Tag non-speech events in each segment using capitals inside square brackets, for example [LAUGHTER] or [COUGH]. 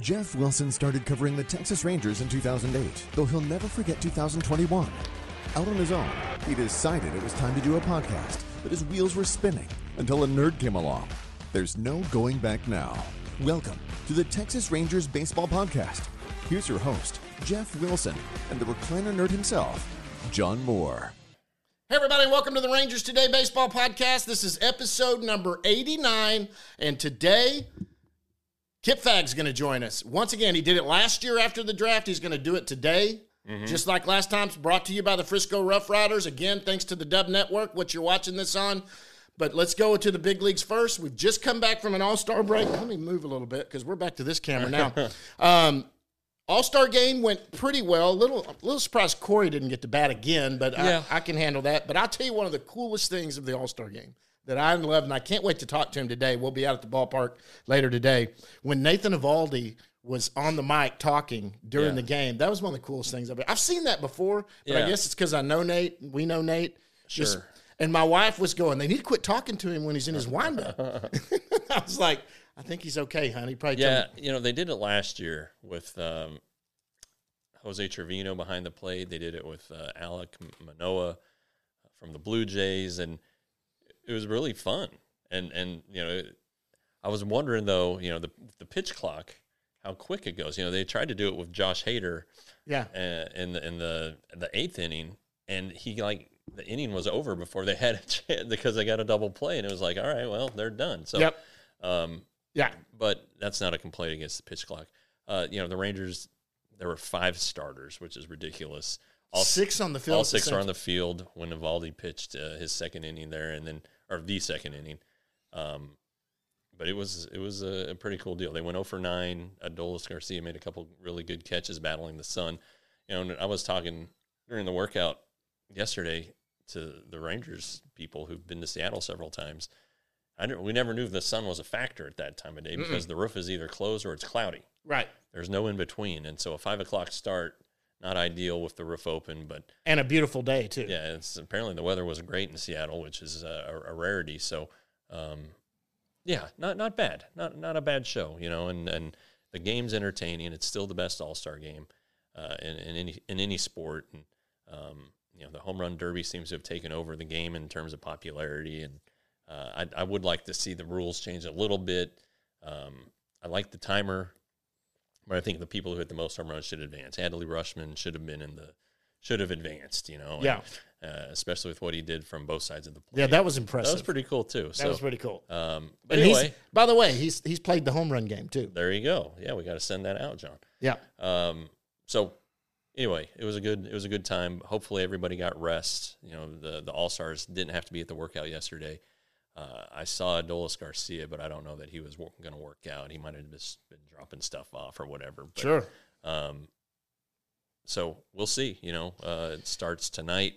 Jeff Wilson started covering the Texas Rangers in 2008, though he'll never forget 2021. Out on his own, he decided it was time to do a podcast, but his wheels were spinning until a nerd came along. There's no going back now. Welcome to the Texas Rangers Baseball Podcast. Here's your host, Jeff Wilson, and the recliner nerd himself, John Moore. Hey, everybody, welcome to the Rangers Today Baseball Podcast. This is episode number 89, and today, Kip Fagg's going to join us. Once again, he did it last year after the draft. He's going to do it today. Just like last time, it's brought to you by the Frisco Rough Riders. Again, thanks to the Dub Network, what you're watching this on. But let's go to the big leagues first. We've just come back from an All Star break. Let me move a little bit because we're back to this camera now. [LAUGHS] um, All Star game went pretty well. A little, a little surprised Corey didn't get to bat again, but Yeah. I, I can handle that. But I'll tell you one of the coolest things of the All Star game that I love, and I can't wait to talk to him today. We'll be out at the ballpark later today. When Nathan Eovaldi was on the mic talking during Yeah. the game, that was one of the coolest things I've I've seen that before, but I guess it's because I know Nate. We know Nate. Just- Sure. and my wife was going, they need to quit talking to him when he's in his windup. [LAUGHS] [LAUGHS] I was like, I think he's okay, honey. Probably Yeah, you know they did it last year with um, Jose Trevino behind the plate. They did it with uh, Alek Manoah from the Blue Jays, and it was really fun. And and you know, I was wondering though, you know, the the pitch clock, how quick it goes. You know, they tried to do it with Josh Hader yeah. uh, in the in the the eighth inning, and he like the inning was over before they [LAUGHS] had a chance because they got a double play, and it was like, all right, well, they're done. So, Yep. um, Yeah. but that's not a complaint against the pitch clock. Uh, you know, the Rangers, there were five starters, which is ridiculous. All six on the field. all six were on the field when Eovaldi pitched uh, his second inning there, and then or the second inning. Um, but it was it was a, a pretty cool deal. They went 0 for nine. Adolis Garcia made a couple really good catches battling the sun. You know, and I was talking during the workout yesterday to the Rangers people who've been to Seattle several times. I didn't, we never knew the sun was a factor at that time of day because the roof is either closed or it's cloudy. Right. There's no in between, and so a five o'clock start not ideal with the roof open, but And a beautiful day, too. yeah, it's apparently the weather was great in Seattle, which is a, a rarity. So, um, yeah, not not bad, not not a bad show, you know. And and the game's entertaining. It's still the best All Star game uh, in, in any in any sport. And um, you know, the home run derby seems to have taken over the game in terms of popularity. And uh, I, I would like to see the rules change a little bit. Um, I like the timer, but I think the people who hit the most home runs should advance. Adley Rutschman should have been in the should have advanced, you know. and, Yeah. uh, especially with what he did from both sides of the plate. Yeah, that was impressive. that was pretty cool too. That was pretty cool. um, but And anyway, by the way, he's he's played the home run game too. there you go. Yeah, we got to send that out, John. Yeah. Um, so anyway, it was a good it was a good time. Hopefully everybody got rest. You know, the the All Stars didn't have to be at the workout yesterday. Uh, I saw Adolis Garcia, but I don't know that he was going to work out. He might have just been dropping stuff off or whatever. But, Sure. Um, so we'll see. You know, uh, it starts tonight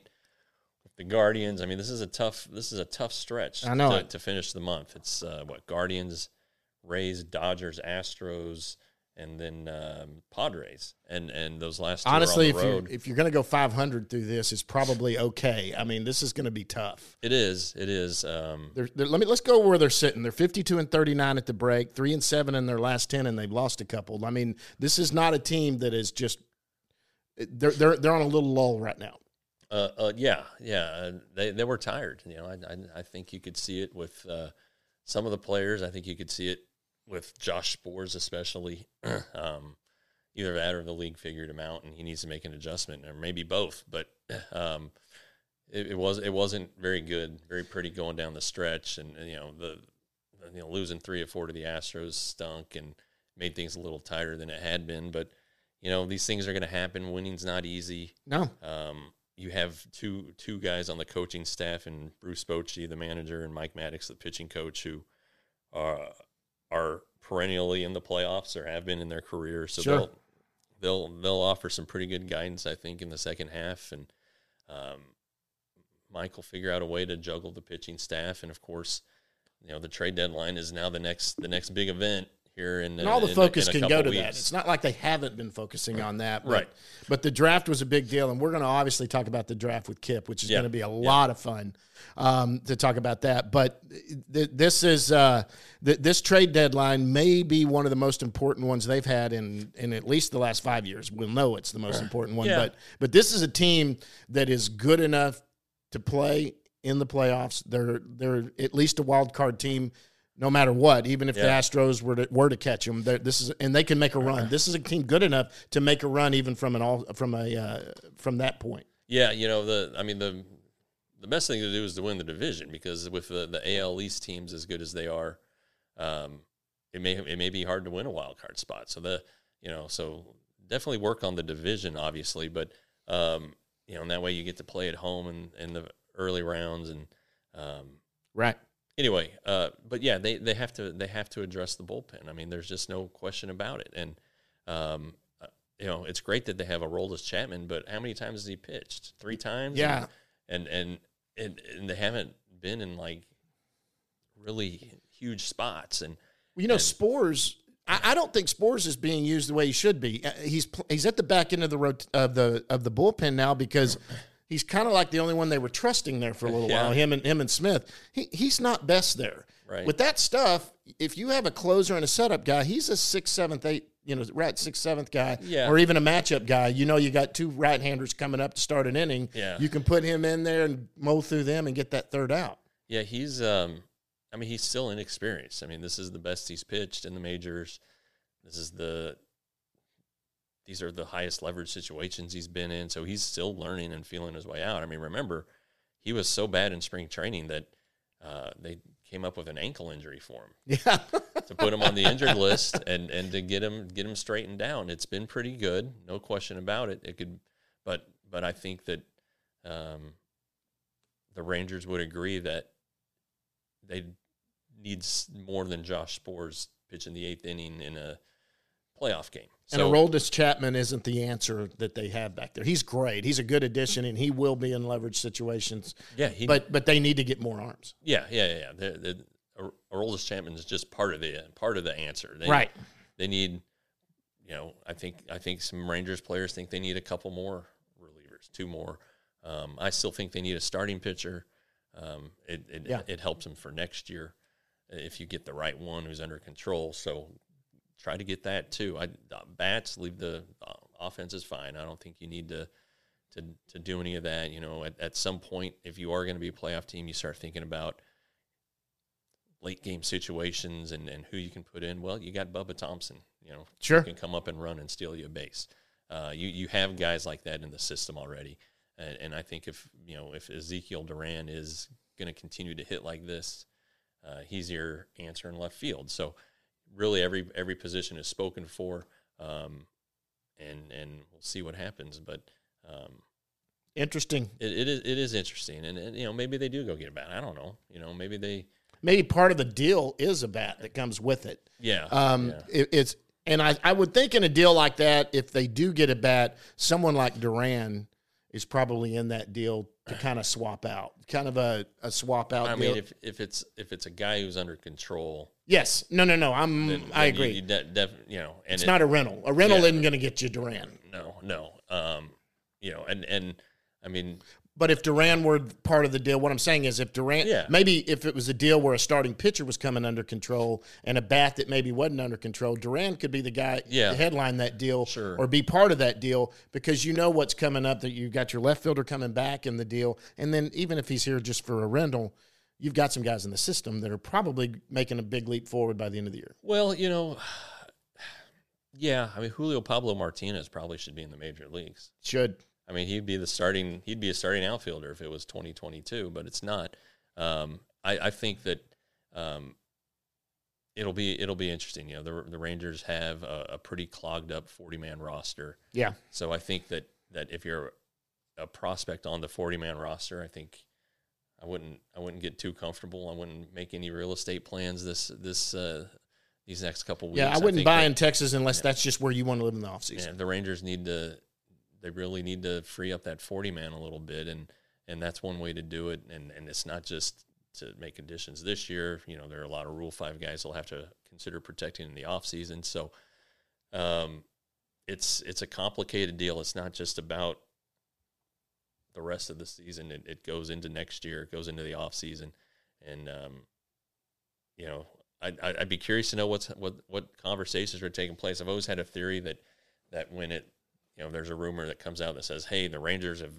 with the Guardians. I mean, this is a tough this is a tough stretch. I know to, to finish the month. It's uh, what Guardians, Rays, Dodgers, Astros, and then um, Padres, and and those last two Honestly, if on the you're road. if you're going to go 500 through this, it's probably okay. I mean, this is going to be tough. it is. It is. Um, They're, they're, let me let's go where they're sitting. They're 52 and 39 at the break, three and seven in their last 10, and they've lost a couple. I mean, this is not a team that is just they're they're they're on a little lull right now. Uh, uh, yeah, yeah. uh, They they were tired. You know, I I, I think you could see it with uh, some of the players. I think you could see it with Josh Sborz, especially. [CLEARS THROAT] um, either that or the league figured him out, and he needs to make an adjustment, or maybe both. But [CLEARS THROAT] um, it, it was it wasn't very good, very pretty going down the stretch, and, and, you know the you know losing three or four to the Astros stunk and made things a little tighter than it had been. But you know these things are going to happen. Winning's not easy. No, Um, you have two two guys on the coaching staff, and Bruce Bochy, the manager, and Mike Maddux, the pitching coach, who are are perennially in the playoffs or have been in their career. So Sure. they'll they'll they'll offer some pretty good guidance, I think, in the second half, and um, Mike will figure out a way to juggle the pitching staff, and of course, you know the trade deadline is now the next the next big event here in And all the in focus in a can go couple to that. It's not like they haven't been focusing on that. But, Right. But the draft was a big deal. And we're going to obviously talk about the draft with Kip, which is Yeah. going to be a lot of fun um, to talk about that. But th- this is uh, th- this trade deadline may be one of the most important ones they've had in, in at least the last five years. We'll know it's the most important one. Yeah. But but this is a team that is good enough to play in the playoffs. They're they're at least a wild card team, no matter what. Even if the Astros were to, were to catch them, this is and they can make a run. This is a team good enough to make a run, even from an all from a uh, from that point. Yeah, you know the. I mean the the best thing to do is to win the division because with the, the AL East teams as good as they are, um, it may it may be hard to win a wild card spot. So the you know so definitely work on the division, obviously, but um, you know and that way you get to play at home in, in the early rounds and um, Right. Anyway, uh, but yeah, they, they have to they have to address the bullpen. I mean, there's just no question about it. And um, uh, you know, it's great that they have Aroldis Chapman, but how many times has he pitched? Three times. Yeah. and and and, and they haven't been in like really huge spots. And You know, Sborz. I, I don't think Sborz is being used the way he should be. Uh, He's he's at the back end of the rot- of the of the bullpen now because he's kind of like the only one they were trusting there for a little [LAUGHS] Yeah. while. Him and him and Smith. He he's not best there. Right. With that stuff, if you have a closer and a setup guy, he's a sixth, seventh, eight. You know, right, sixth, seventh guy, Yeah. or even a matchup guy. You know, you got two right-handers coming up to start an inning. Yeah. you can put him in there and mow through them and get that third out. yeah, he's um, I mean, he's still inexperienced. I mean, this is the best he's pitched in the majors. This is the these are the highest leverage situations he's been in. So he's still learning and feeling his way out. I mean, remember, he was so bad in spring training that uh, they came up with an ankle injury for him Yeah, to put him on the injured list and, and to get him get him straightened down. It's been pretty good, no question about it. It could, but but I think that um, the Rangers would agree that they need more than Josh Sborz pitching the eighth inning in a playoff game. And Aroldis Chapman isn't the answer that they have back there. He's great. He's a good addition, and he will be in leverage situations. yeah, he, But but they need to get more arms. yeah, yeah, yeah. yeah. The, the, Aroldis Chapman is just part of the part of the answer. They, Right. They need, you know, I think I think some Rangers players think they need a couple more relievers, two more. Um, I still think they need a starting pitcher. Um, it it, Yeah. it helps them for next year if you get the right one who's under control. So try to get that too. I uh, bats leave the uh, offense is fine. I don't think you need to to to do any of that. You know, at, at some point, if you are going to be a playoff team, you start thinking about late game situations and, and who you can put in. Well, you got Bubba Thompson, you know, Sure. who can come up and run and steal you a base. Uh, you you have guys like that in the system already, and, and I think if you know if Ezekiel Duran is going to continue to hit like this, uh, he's your answer in left field. So really, every every position is spoken for, um, and and we'll see what happens. But um, Interesting. it, it is it is interesting, and, and you know maybe they do go get a bat. I don't know. You know maybe they Maybe part of the deal is a bat that comes with it. yeah Um, yeah. it- it's and I, I would think in a deal like that, if they do get a bat, someone like Duran is probably in that deal to [SIGHS] kind of swap out, kind of a, a swap out. I deal. mean, if, if it's if it's a guy who's under control, yes, no, no, no. I'm then, I then you- agree. You, de- def, you know, and it's it- not a rental. A rental Yeah. isn't going to get you Duran. no, no. Um, you know, and and I mean, But if Duran were part of the deal, what I'm saying is if Duran, Yeah. maybe if it was a deal where a starting pitcher was coming under control and a bat that maybe wasn't under control, Duran could be the guy Yeah. to headline that deal Sure. or be part of that deal because you know what's coming up that you've got your left fielder coming back in the deal. And then even if he's here just for a rental, you've got some guys in the system that are probably making a big leap forward by the end of the year. well, you know, [SIGHS] yeah. I mean, Julio Pablo Martinez probably should be in the major leagues. Should. I mean, he'd be the starting. He'd be a starting outfielder if it was 2022, but it's not. Um, I, I think that um, it'll be it'll be interesting. You know, the the Rangers have a, a pretty clogged up 40 man roster. Yeah. So I think that that if you're a prospect on the 40 man roster, I think I wouldn't I wouldn't get too comfortable. I wouldn't make any real estate plans this this uh, these next couple weeks. Yeah, I wouldn't think buy that- in Texas unless that's just where you want to live in the offseason. yeah, the Rangers need to they really need to free up that 40 man a little bit and and that's one way to do it and and it's not just to make additions this year. You know, there are a lot of Rule Five guys they'll have to consider protecting in the offseason. So, um, it's it's a complicated deal. It's not just about the rest of the season. It, it goes into next year. It goes into the off season, and um, you know, I'd, I'd be curious to know what's what what conversations are taking place. I've always had a theory that that when it you know there's a rumor that comes out that says, hey, the Rangers have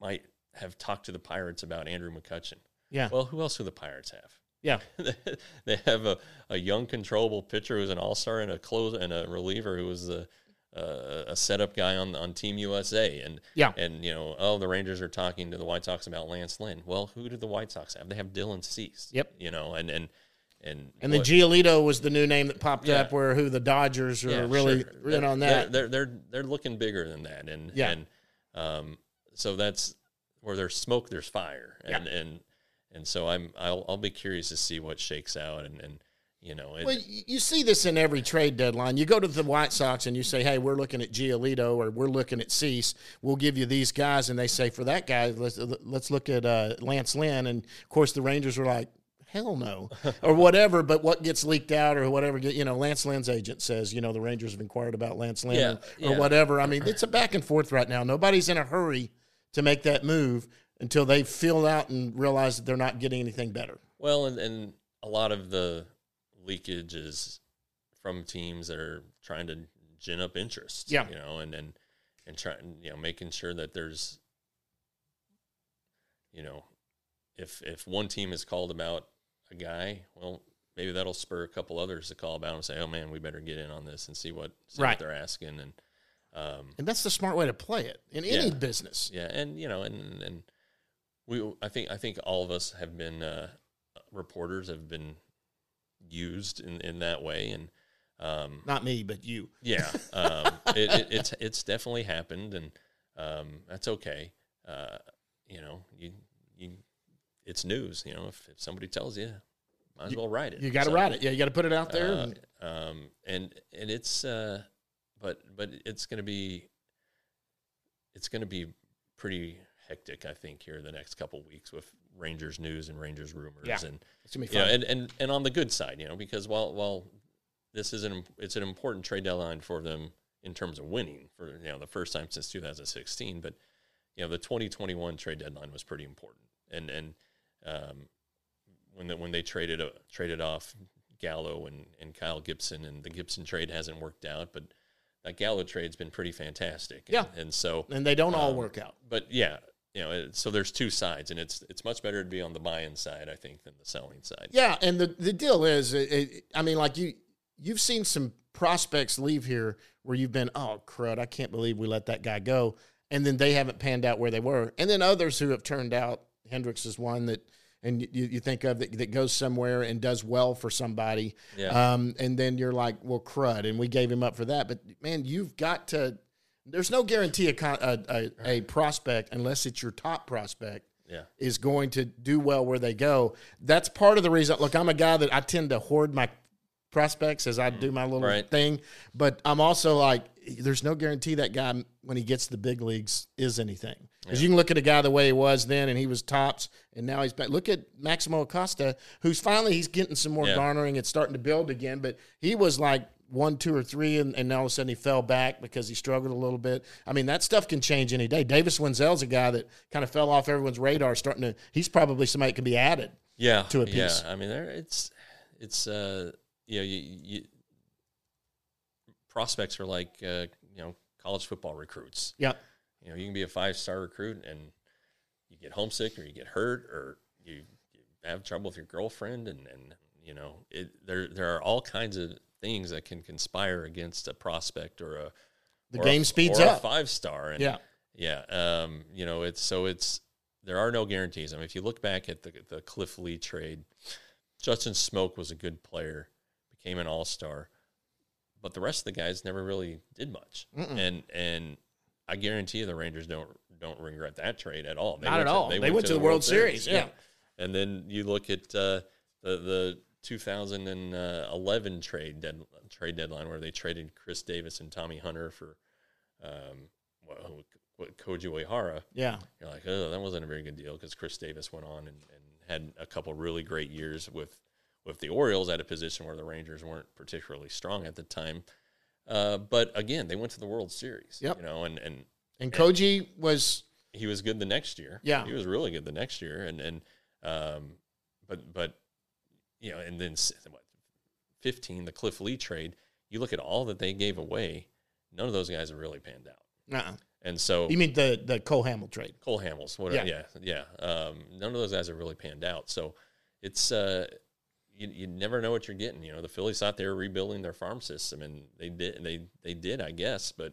might have talked to the Pirates about Andrew McCutchen. Yeah. Well, who else do the Pirates have? Yeah. [LAUGHS] they have a, a young controllable pitcher who's an all star and a close and a reliever who was a, a, a setup guy on on Team USA and Yeah. and you know oh the Rangers are talking to the White Sox about Lance Lynn. Well, who do the White Sox have? They have Dylan Cease. Yep. You know and and and And what- Giolito was the new name that popped Yeah. up, where who the Dodgers are yeah, really sure. in on that. They're, they're they're they're looking bigger than that, and Yeah. and um, so that's where there's smoke, there's fire, and and and so I'm I'll I'll be curious to see what shakes out, and and you know, it, Well, you see this in every trade deadline. You go to the White Sox and you say, "Hey, we're looking at Giolito or we're looking at Cease. We'll give you these guys." And they say, "For that guy, let's let's look at uh, Lance Lynn." And of course, the Rangers were like, "Hell no," [LAUGHS] or whatever. But what gets leaked out or whatever, you know, Lance Lynn's agent says, you know, the Rangers have inquired about Lance Lynn Yeah, or, yeah. or whatever. I mean, it's a back and forth right now. Nobody's in a hurry to make that move until they feel out and realize that they're not getting anything better. well, and and a lot of the leakage is from teams that are trying to gin up interest, Yeah. you know, and and and trying you know making sure that there's you know if if one team is called about a guy, well, maybe that'll spur a couple others to call about and say, "Oh man, we better get in on this and see what see Right. what they're asking." And um, And that's the smart way to play it in any Yeah. business. yeah, and you know, and and we, I think I think all of us have been uh, reporters have been used in in that way, and um, Not me, but you. yeah, um, [LAUGHS] it, it, it's it's definitely happened, and um, that's okay. Uh, you know, you you it's news. You know, if, if somebody tells you, might as well write it. You got to So, write it. Yeah, you got to put it out there. uh, and- um, and and it's uh, but but it's going to be it's going to be pretty hectic, I think, here the next couple weeks with Rangers news and Rangers rumors, Yeah. and it's gonna be you know, and, and and on the good side, you know, because while while this is an it's an important trade deadline for them in terms of winning for you know the first time since 2016, but you know the 2021 trade deadline was pretty important, and and um, when the, when they traded uh, traded off Gallo and, and Kyle Gibson, and the Gibson trade hasn't worked out, but that Gallo trade's been pretty fantastic. Yeah. and, and so and they don't all um, work out. but yeah, you know, it, so there's two sides, and it's it's much better to be on the buy-in side, I think, than the selling side. Yeah, and the the deal is, it, it- I mean, like you you've seen some prospects leave here where you've been, oh crud, I can't believe we let that guy go, and then they haven't panned out where they were, and then others who have turned out. Hendricks is one that. And you, you think of that, that goes somewhere and does well for somebody, Yeah. um, and then you're like, well, crud, and we gave him up for that. But man, you've got to. There's no guarantee a, con- a, a, a prospect unless it's your top prospect Yeah, is going to do well where they go. That's part of the reason. Look, I'm a guy that I tend to hoard my prospects as I mm-hmm. do my little Right. thing, but I'm also like, there's no guarantee that guy when he gets to the big leagues is anything. Because you can look at a guy the way he was then, and he was tops, and now he's back. Look at Maximo Acosta, who's finally he's getting some more Yeah. garnering. It's starting to build again, but he was like one, two, or three, and, and now all of a sudden he fell back because he struggled a little bit. I mean, that stuff can change any day. Davis Wendzel's a guy that kind of fell off everyone's radar. Starting to, he's probably somebody that can be added. yeah, To a piece. yeah. I mean, there it's it's uh, you know, you, you prospects are like uh, you know college football recruits. Yeah, You know, you can be a five star recruit and you get homesick or you get hurt or you, you have trouble with your girlfriend and, and you know, it there there are all kinds of things that can conspire against a prospect or a the or a- game speeds or up. a five star. And Yeah. yeah. Um, you know, it's so it's there are no guarantees. I mean, if you look back at the the Cliff Lee trade, Justin Smoak was a good player, became an all star, but the rest of the guys never really did much. And and I guarantee you the Rangers don't don't regret that trade at all. They Not at to- all. They went to the World Series, yeah. And then you look at uh, the the 2011 trade dead, trade deadline where they traded Chris Davis and Tommy Hunter for um, what, what Koji Uehara. Yeah. You're like, oh, that wasn't a very good deal because Chris Davis went on and, and had a couple really great years with with the Orioles at a position where the Rangers weren't particularly strong at the time. Uh, but again, they went to the World Series. Yep. You know, and and And Koji was he was good the next year. Yeah. he was really good the next year, and and um, but but you know, and then what, fifteen the Cliff Lee trade. You look at all that they gave away. None of those guys have really panned out, uh and so You mean the the Cole Hamels trade? Cole Hamels, whatever. Yeah, yeah. Um, none of those guys have really panned out. So it's uh, you, you never know what you're getting. You know, the Phillies thought they were rebuilding their farm system, and they did. They they did, I guess. But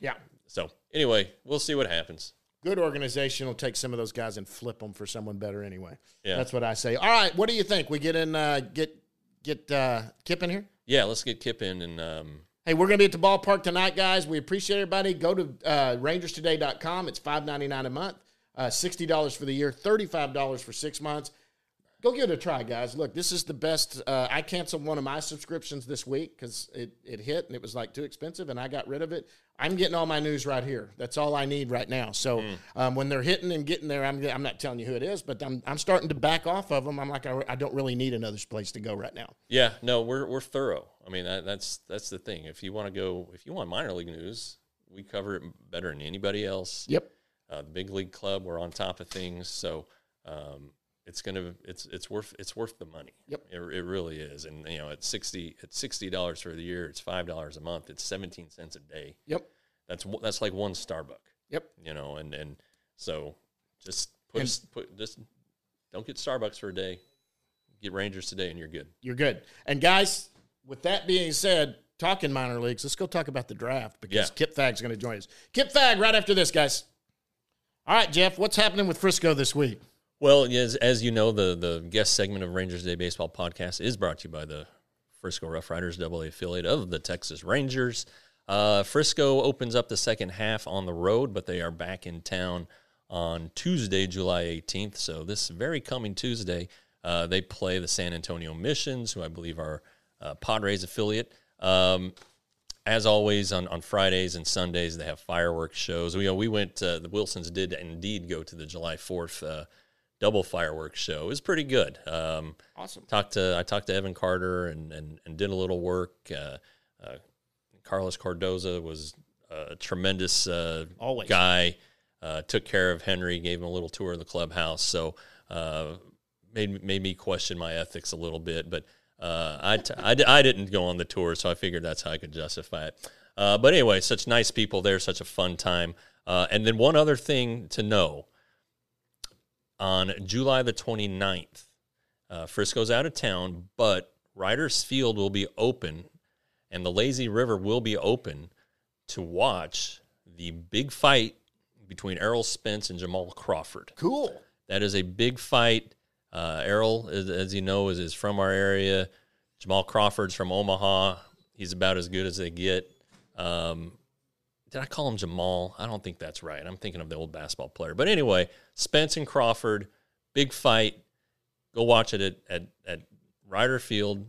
Yeah. so anyway, we'll see what happens. Good organization will take some of those guys and flip them for someone better anyway. Yeah. That's what I say. All right, what do you think? We get in uh get get uh Kip in here? Yeah, let's get Kip in and um, Hey, we're going to be at the ballpark tonight, guys. We appreciate everybody. Go to uh, rangerstoday.com. It's five ninety nine a month, uh, $60 for the year, $35 for six months. Go give it a try, guys. Look, this is the best. Uh, I canceled one of my subscriptions this week because it, it hit and it was like too expensive, and I got rid of it. I'm getting all my news right here. That's all I need right now. So um, when they're hitting and getting there, I'm, I'm not telling you who it is, but I'm, I'm starting to back off of them. I'm like, I, I don't really need another place to go right now. yeah, no, we're we're thorough. I mean, that, that's that's the thing. If you want to go, if you want minor league news, we cover it better than anybody else. Yep. uh, the big league club. We're on top of things, so um, it's gonna it's it's worth it's worth the money. Yep. it, it really is. And you know, at sixty at sixty dollars for the year, it's five dollars a month. It's seventeen cents a day. Yep. That's that's like one Starbucks. Yep. You know, and and so just put And- put just don't get Starbucks for a day. Get Rangers today, and you're good. you're good. And guys, with that being said, talking minor leagues, let's go talk about the draft because Yeah. Kip Fagg's going to join us. Kip Fagg, right after this, guys. All right, Jeff, what's happening with Frisco this week? Well, as, as you know, the the guest segment of Rangers Day Baseball podcast is brought to you by the Frisco Rough Riders, double affiliate of the Texas Rangers. Uh, Frisco opens up the second half on the road, but they are back in town on Tuesday, July 18th. So this very coming Tuesday, uh, they play the San Antonio Missions, who I believe are uh, Padres affiliate. Um, as always on, on Fridays and Sundays they have fireworks shows. We you know, we went uh, the Wilsons did indeed go to the July Fourth uh, double fireworks show. It was pretty good. Um, Awesome. talked to I talked to Evan Carter and and, and did a little work. Uh, uh, Carlos Cardoza was a tremendous uh, Always. guy. Uh, took care of Henry, gave him a little tour of the clubhouse. So uh, made made me question my ethics a little bit, but uh, I, t- I, d- I didn't go on the tour, so I figured that's how I could justify it. Uh, but anyway, such nice people there, such a fun time. Uh, and then one other thing to know on July the 29th, uh, Frisco's out of town, but Riders Field will be open and the Lazy River will be open to watch the big fight between Errol Spence and Jamal Crawford. Cool. That is a big fight. Uh, Errol, as, as you know, is, is from our area. Jamal Crawford's from Omaha. He's about as good as they get. Um, did I call him Jamal? I don't think that's right. I'm thinking of the old basketball player. But anyway, Spence and Crawford, big fight. Go watch it at, at, at Riders Field,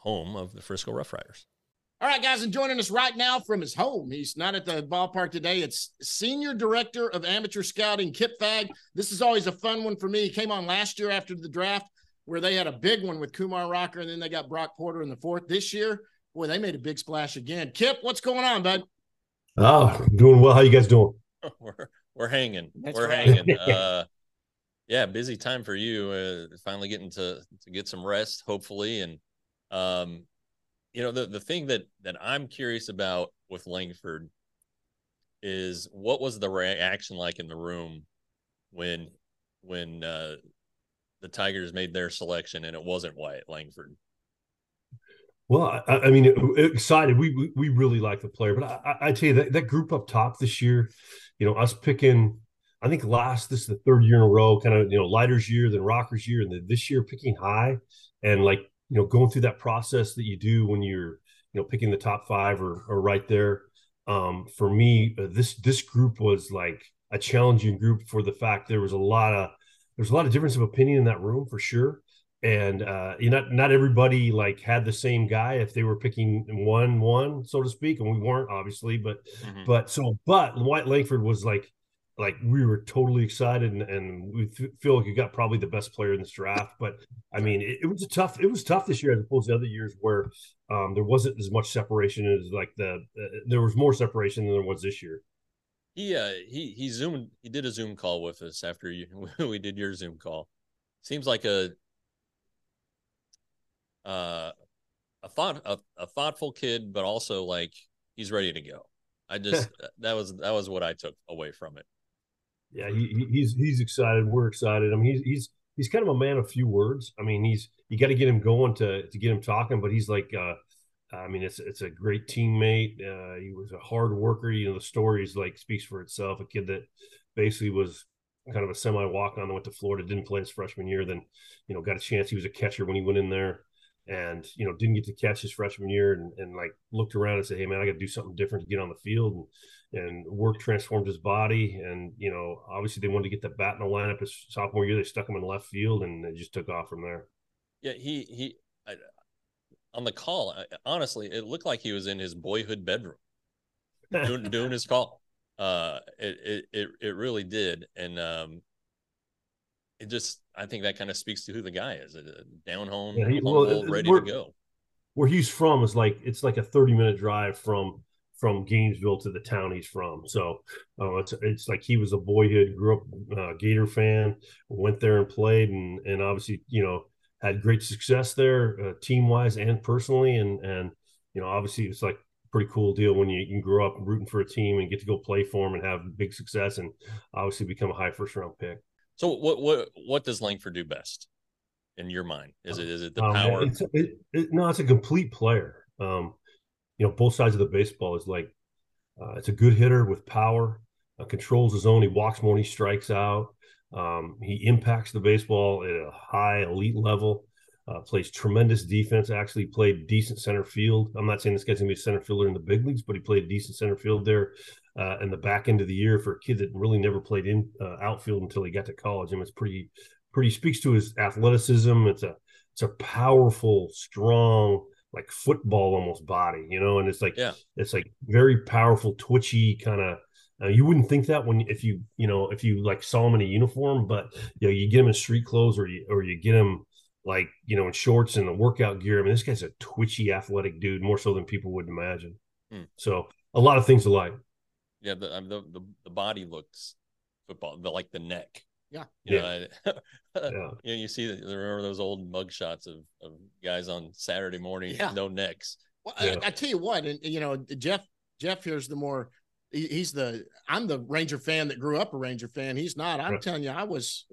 home of the Frisco Rough Riders. All right, guys, and joining us right now from his home. He's not at the ballpark today. It's Senior Director of Amateur Scouting, Kip Fagg. This is always a fun one for me. He came on last year after the draft where they had a big one with Kumar Rocker, and then they got Brock Porter in the fourth. This year, boy, they made a big splash again. Kip, what's going on, bud? Oh, doing well. How you guys doing? [LAUGHS] we're we're hanging. That's we're right. hanging. [LAUGHS] Uh, yeah, busy time for you. Uh, finally getting to to get some rest, hopefully, and um, you know the the thing that that I'm curious about with Langford is what was the reaction like in the room when when uh, the Tigers made their selection and it wasn't Wyatt Langford. Well, I, I mean, excited. We, we really like the player, but I, I, tell you that that group up top this year, you know, us picking. I think last this is the third year in a row, kind of you know, Leiter's year, then Rockers year, and then this year picking high, and like you know, going through that process that you do when you're you know picking the top five or or right there. Um, for me, uh, this this group was like a challenging group for the fact there was a lot of there's a lot of difference of opinion in that room for sure and uh you know not, not everybody like had the same guy if they were picking one one so to speak and we weren't obviously but Mhm. but so but Wyatt Langford was like like we were totally excited and, and we feel like you got probably the best player in this draft. But I mean, it, it, was a tough. It was tough this year as opposed to other years where um, there wasn't as much separation as like the uh, there was more separation than there was this year. He uh, he he zoomed. He did a Zoom call with us after you [LAUGHS] we did your Zoom call. Seems like a uh, a thought a, a thoughtful kid, but also like he's ready to go. I just [LAUGHS] that was that was what I took away from it. Yeah, he, he's he's excited. We're excited. I mean, he's he's he's kind of a man of few words. I mean, he's you got to get him going to to get him talking. But he's like, uh, I mean, it's it's a great teammate. Uh, he was a hard worker. You know, the stories like speaks for itself. A kid that basically was kind of a semi walk on, went to Florida, didn't play his freshman year, then you know got a chance. He was a catcher when he went in there and you know didn't get to catch his freshman year and, and like looked around and said hey man i got to do something different to get on the field and and work transformed his body. And you know obviously they wanted to get the bat in the lineup his sophomore year. They stuck him in left field and it just took off from there. Yeah he he I, on the call honestly it looked like he was in his boyhood bedroom doing, doing his call. Uh it it it really did. And um it just I think that kind of speaks to who the guy is. A down home, yeah, he, well, ready to go. Where he's from is like it's like a thirty minute drive from from Gainesville to the town he's from. So uh, it's it's like he was a boyhood, grew up uh, Gator fan, went there and played, and and obviously you know had great success there, uh, team wise and personally, and and you know obviously it's like pretty cool deal when you, you grow up rooting for a team and get to go play for them and have big success and obviously become a high first round pick. So what what what does Langford do best in your mind? Is it is it the um, power? It's, it, it, no, it's a complete player. Um, you know, both sides of the baseball is like uh, it's a good hitter with power. Uh, controls his own. He walks more. he strikes out. Um, he impacts the baseball at a high elite level. Uh, plays tremendous defense. Actually, played decent center field. I'm not saying this guy's gonna be a center fielder in the big leagues, but he played decent center field there uh, in the back end of the year for a kid that really never played in uh, outfield until he got to college. I mean, it's pretty, pretty speaks to his athleticism. It's a, it's a powerful, strong, like football almost body, you know, and it's like, yeah. it's like very powerful, twitchy kind of. Uh, you wouldn't think that when if you you know if you like saw him in a uniform, but you know you get him in street clothes or you or you get him like you know in shorts and the workout gear. I mean, this guy's a twitchy, athletic dude, more so than people would imagine. Hmm. So a lot of things to like. Yeah, the, um, the the the body looks football, the like the neck. Yeah, you yeah. Know, [LAUGHS] yeah. you know, you see remember those old mug shots of of guys on Saturday morning, yeah. no necks. Well, yeah. I, I, tell you what, and you know, Jeff Jeff here's the more. he's the I'm the Ranger fan that grew up a Ranger fan. He's not. I'm right. telling you, I was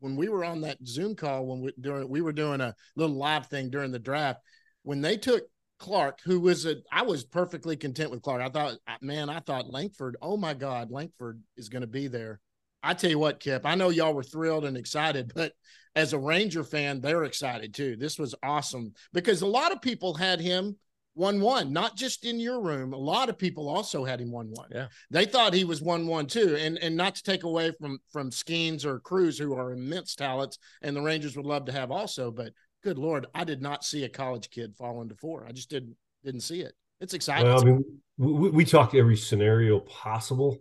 when we were on that Zoom call when we during we were doing a little live thing during the draft when they took Clark, who was a, I was perfectly content with Clark. I thought, man, I thought Langford, oh my God, Langford is going to be there. I tell you what, Kip, I know y'all were thrilled and excited, but as a Ranger fan, they're excited too. This was awesome because a lot of people had him 1 1, not just in your room. A lot of people also had him 1 1. Yeah. They thought he was 1 1 too. And and not to take away from from Skenes or Crews, who are immense talents, and the Rangers would love to have also, but good lord, I did not see a college kid fall into four. I just didn't didn't see it. It's exciting. Well, I mean, we, we talked every scenario possible,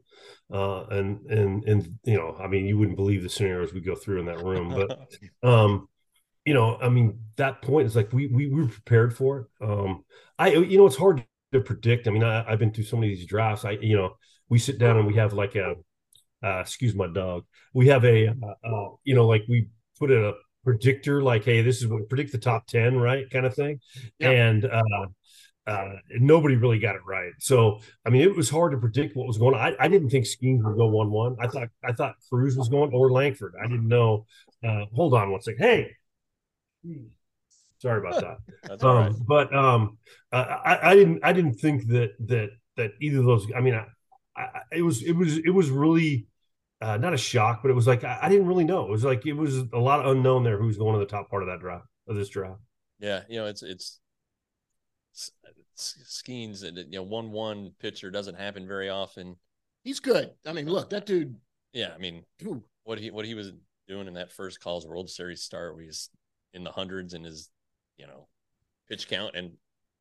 uh, and and and you know, I mean, you wouldn't believe the scenarios we go through in that room, but [LAUGHS] um, you know, I mean, that point is like we we, we were prepared for it. Um, I you know, it's hard to predict. I mean, I, have been through so many of these drafts. I you know, we sit down and we have like a uh, excuse my dog. We have a uh, uh, you know, like we put in a predictor, like, hey, this is what predict the top 10, right? Kind of thing. Yeah. And uh, uh, nobody really got it right. So, I mean, it was hard to predict what was going on. I, I didn't think Skenes would go 1 1. I thought, I thought Crews was going or Langford. I didn't know. Uh, hold on one second. Hey, sorry about that. That's um, right. But um, I, I didn't, I didn't think that, that, that either of those, I mean, I, I, it was, it was, it was really, uh, not a shock, but it was like I, I, didn't really know. It was like it was a lot of unknown there. Who's going to the top part of that draft of this draft? Yeah, you know, it's it's, it's, Skenes. You know, one one pitcher doesn't happen very often. He's good. I mean, look, that dude. Yeah, I mean, what he what he was doing in that first College World Series start, where he's in the hundreds in his, you know, pitch count and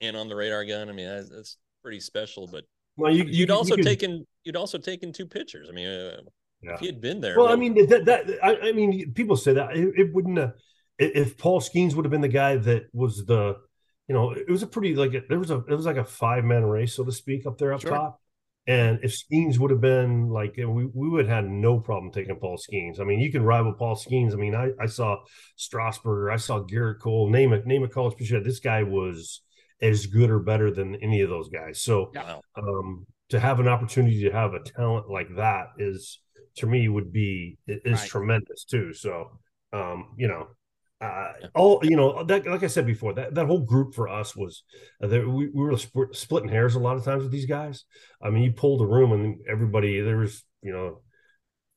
and on the radar gun. I mean, that's, that's pretty special. But well, you, would also you could... taken you'd also taken two pitchers. I mean, uh, yeah. if he had been there. Well, I mean that, that I, I, mean people say that it, it wouldn't have, if Paul Skenes would have been the guy that was the you know it was a pretty like there was a it was like a five man race so to speak up there up sure. top. And if Skenes would have been like, we, we would have had no problem taking Paul Skenes. I mean, you can rival Paul Skenes. I mean, I, I saw Strasburger, I saw Gerrit Cole, name it, name a college pitcher. This guy was as good or better than any of those guys. So, yeah. um, to have an opportunity to have a talent like that is to me would be is right. tremendous too. So um, you know, uh, all you know that like I said before that that whole group for us was uh, that we, we were sp- splitting hairs a lot of times with these guys. I mean, you pulled a room and everybody there was you know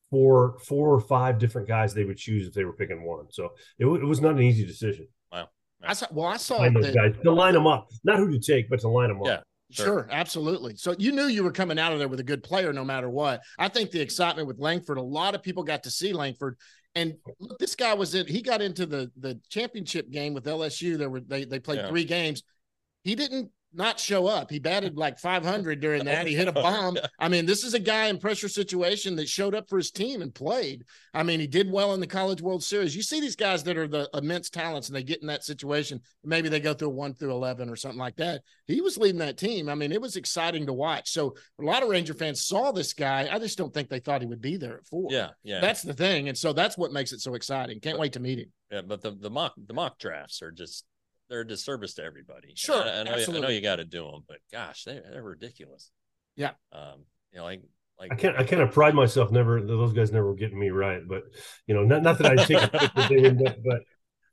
four four or five different guys they would choose if they were picking one. So it, it was not an easy decision. Wow. I saw, well, I saw those guys to line them up, not who to take, but to line them yeah. up. Sure. sure. absolutely. So you knew you were coming out of there with a good player no matter what. I think the excitement with Langford, a lot of people got to see Langford. And look, this guy was in, he got into the the championship game with LSU. There were they they played yeah. three games. He didn't not show up. He batted like 500 during that. He hit a [LAUGHS] bomb. I mean, this is a guy in pressure situation that showed up for his team and played. I mean, he did well in the College World Series. You see these guys that are the immense talents and they get in that situation. Maybe they go through one through 11 or something like that. He was leading that team. I mean, it was exciting to watch. So a lot of Ranger fans saw this guy. I just don't think they thought he would be there at four. Yeah. Yeah. That's the thing. And so that's what makes it so exciting. Can't wait to meet him. Yeah. But the, the mock, the mock drafts are just they're a disservice to everybody. Sure, I, I know, absolutely. I know you got to do them, but gosh, they, they're ridiculous. Yeah. Um, you know, like like I can't I kind of pride myself never those guys never were getting me right, but you know, not not that I take it, but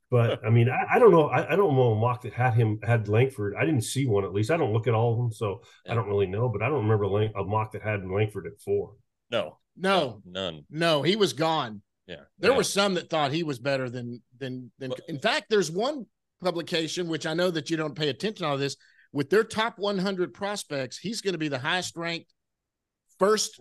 but I mean, I, I don't know. I, I, don't know a mock that had him had Langford. I didn't see one at least. I don't look at all of them, so yeah. I don't really know. But I don't remember a mock that had Langford at four. No, no, none. No, he was gone. Yeah, there yeah. were some that thought he was better than than than. But, in fact, there's one publication, which I know that you don't pay attention to all this, with their top 100 prospects, he's going to be the highest ranked first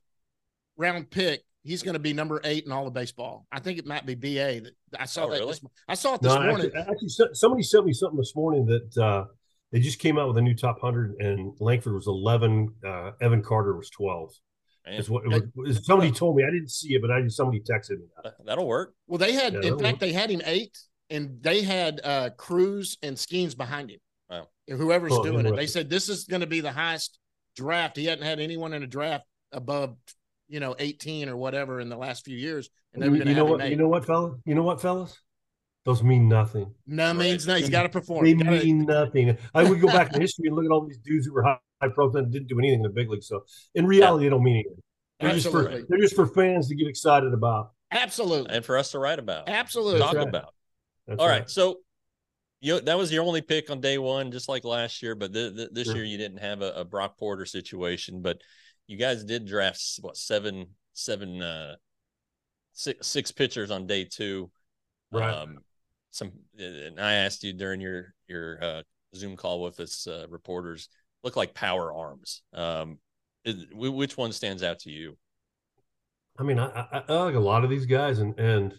round pick. He's going to be number eight in all of baseball. I think it might be BA. That I saw oh, that. Really? This, I saw it this no, morning. Actually, actually, somebody sent me something this morning that uh, they just came out with a new top hundred, and Langford was 11. Uh, Evan Carter was 12. Is what was, somebody told me. I didn't see it, but I somebody texted me that. That'll work. Well, they had, yeah, in fact, work. they had him eight and they had uh Crews and Skenes behind him. Wow. Whoever's oh, doing it, they said this is going to be the highest draft. He hadn't had anyone in a draft above, you know, 18 or whatever in the last few years. And they were going to you know what? You know what, fellas? You know what, fellas? Those mean nothing. No means nothing. He's got to perform. They gotta... mean nothing. I would go back in history and look at all these dudes who were high, high profile and didn't do anything in the big league. So in reality, yeah. they don't mean anything. They're Absolutely. just for they're just for fans to get excited about. Absolutely. And for us to write about. Absolutely. Talk right. about. That's All right. right. So you that was your only pick on day one, just like last year. But th- th- this sure. year you didn't have a, a, Brock Porter situation, but you guys did draft what seven seven uh six six pitchers on day two. Right. Um, some and I asked you during your your uh, Zoom call with us uh, reporters look like power arms. Um, is, which one stands out to you? I mean, I, I, I like a lot of these guys, and and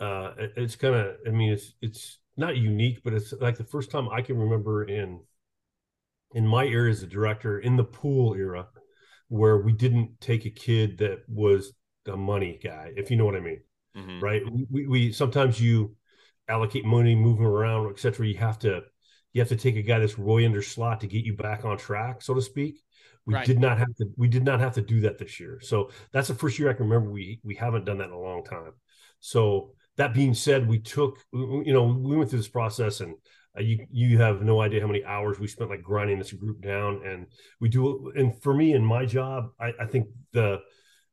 uh, it's kind of i mean it's it's not unique but it's like the first time i can remember in in my era as a director in the pool era where we didn't take a kid that was a money guy if you know what i mean. Mm-hmm. right? We, we sometimes you allocate money move them around etc you have to you have to take a guy that's roy under slot to get you back on track so to speak. We right. did not have to we did not have to do that this year. So that's the first year i can remember we we haven't done that in a long time. So that being said, we took, you know, we went through this process and uh, you you have no idea how many hours we spent like grinding this group down. And we do and for me in my job i, I think the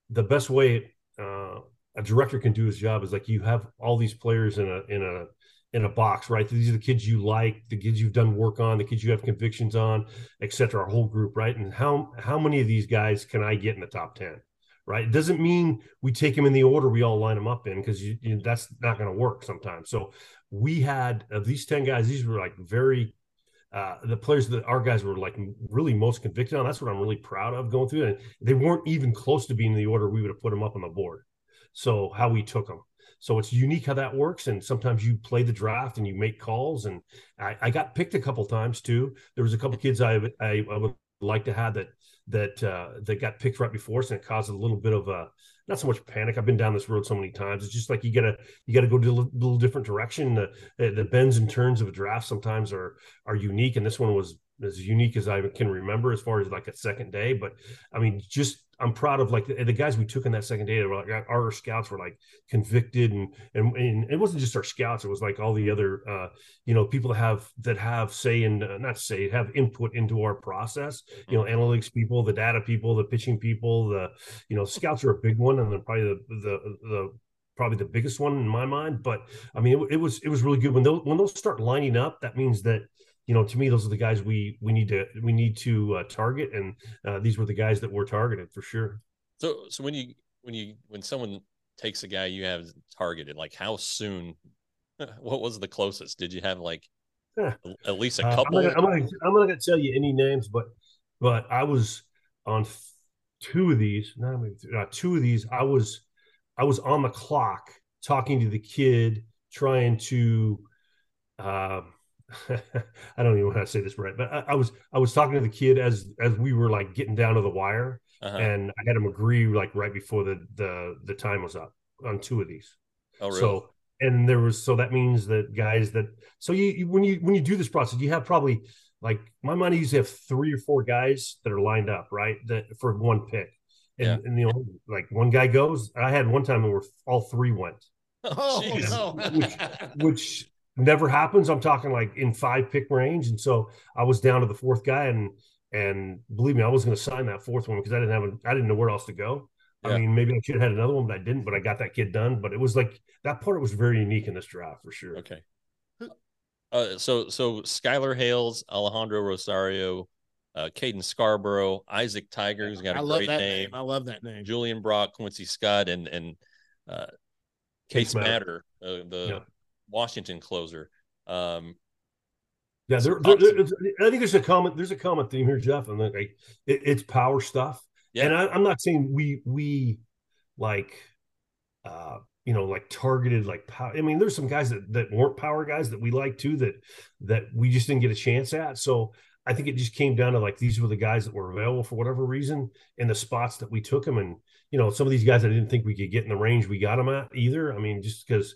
the best way uh, a director can do his job is like you have all these players in a in a in a box right? These are the kids you like the kids you've done work on the kids you have convictions on etc our whole group right? And how how many of these guys can i get in the top 10 right? It doesn't mean we take them in the order we all line them up in because you, you, that's not going to work sometimes. So we had of these 10 guys, these were like very uh, the players that our guys were like really most convicted on. That's what I'm really proud of going through. And they weren't even close to being in the order we would have put them up on the board. So how we took them. So it's unique how that works. And sometimes you play the draft and you make calls. And I, I got picked a couple times too. There was a couple kids I, I, I was like to have that that uh, that got picked right before us, and it caused a little bit of a not so much panic. I've been down this road so many times. It's just like you gotta you gotta go to a little different direction. The, the bends and turns of a draft sometimes are are unique, and this one was as unique as I can remember as far as like a second day. But I mean, just I'm proud of like the, the, guys we took in that second day. Like our scouts were like convicted, and, and and it wasn't just our scouts. It was like all the other, uh, you know, people that have that have say and uh, not say have input into our process. You know, mm-hmm. analytics people, the data people, the pitching people, the you know, scouts are a big one, and then probably the the the probably the biggest one in my mind. But I mean, it, it was it was really good when those when those start lining up. That means that you know, to me, those are the guys we we need to we need to uh, target, and uh, these were the guys that were targeted for sure. So, so when you when you when someone takes a guy you have targeted, like how soon? [LAUGHS] What was the closest? Did you have like at least a couple? Uh, I'm, not, I'm, not, I'm not gonna tell you any names, but but I was on two of these, not uh, two of these. I was I was on the clock talking to the kid, trying to. Uh, [LAUGHS] I don't even want to say this right, but I, I, was I was talking to the kid as as we were like getting down to the wire, uh-huh. and I had him agree like right before the the the time was up on two of these. Oh, really? So and there was so that means that guys that so you, you when you when you do this process, you have probably like my money usually have three or four guys that are lined up right that for one pick, and, yeah. and you know like one guy goes. I had one time where all three went. [LAUGHS] Oh, no. which, which never happens. I'm talking like in five pick range. And so I was down to the fourth guy and and believe me, I was going to sign that fourth one because I didn't have a, I didn't know where else to go. Yeah. I mean, maybe I should have had another one, but I didn't. But I got that kid done. But it was like that part was very unique in this draft for sure. Okay. Uh, so so Skylar Hales, Alejandro Rosario, uh, Caden Scarborough, Izack Tiger, who's got a great name. name. I love that name. Julian Brock, Quincy Scott, and and uh, Case Matter, uh, the yeah. Washington closer. Um, yeah, there, there, I think there's a common there's a common theme here, Jeff, and like it, it's power stuff. Yeah. And I, am not saying we we like uh you know like targeted like power. I mean, there's some guys that that weren't power guys that we like too that that we just didn't get a chance at. So I think it just came down to like these were the guys that were available for whatever reason in the spots that we took them, and you know some of these guys I didn't think we could get in the range we got them at either. I mean, just because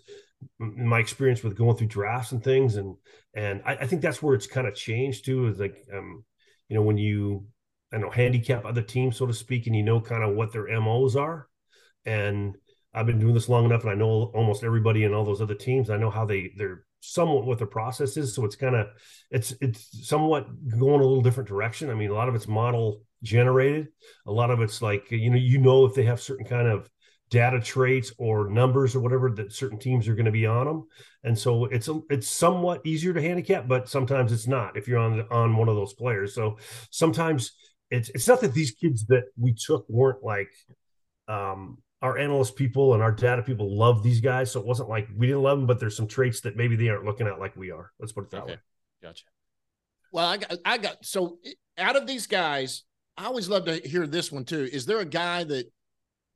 my experience with going through drafts and things and and I, I think that's where it's kind of changed too is like um you know when you I know handicap other teams so to speak and you know kind of what their MOs are. And I've been doing this long enough and I know almost everybody in all those other teams I know how they they're somewhat what their process is so it's kind of it's it's somewhat going a little different direction. I mean a lot of it's model generated. A lot of it's like you know you know if they have certain kind of data traits or numbers or whatever that certain teams are going to be on them and so it's a, it's somewhat easier to handicap but sometimes it's not if you're on on one of those players. So sometimes it's it's not that these kids that we took weren't like um our analyst people and our data people love these guys. So it wasn't like we didn't love them but there's some traits that maybe they aren't looking at like we are. Let's put it that okay. way. Gotcha. Well i got i got so out of these guys i always love to hear this one too. Is there a guy that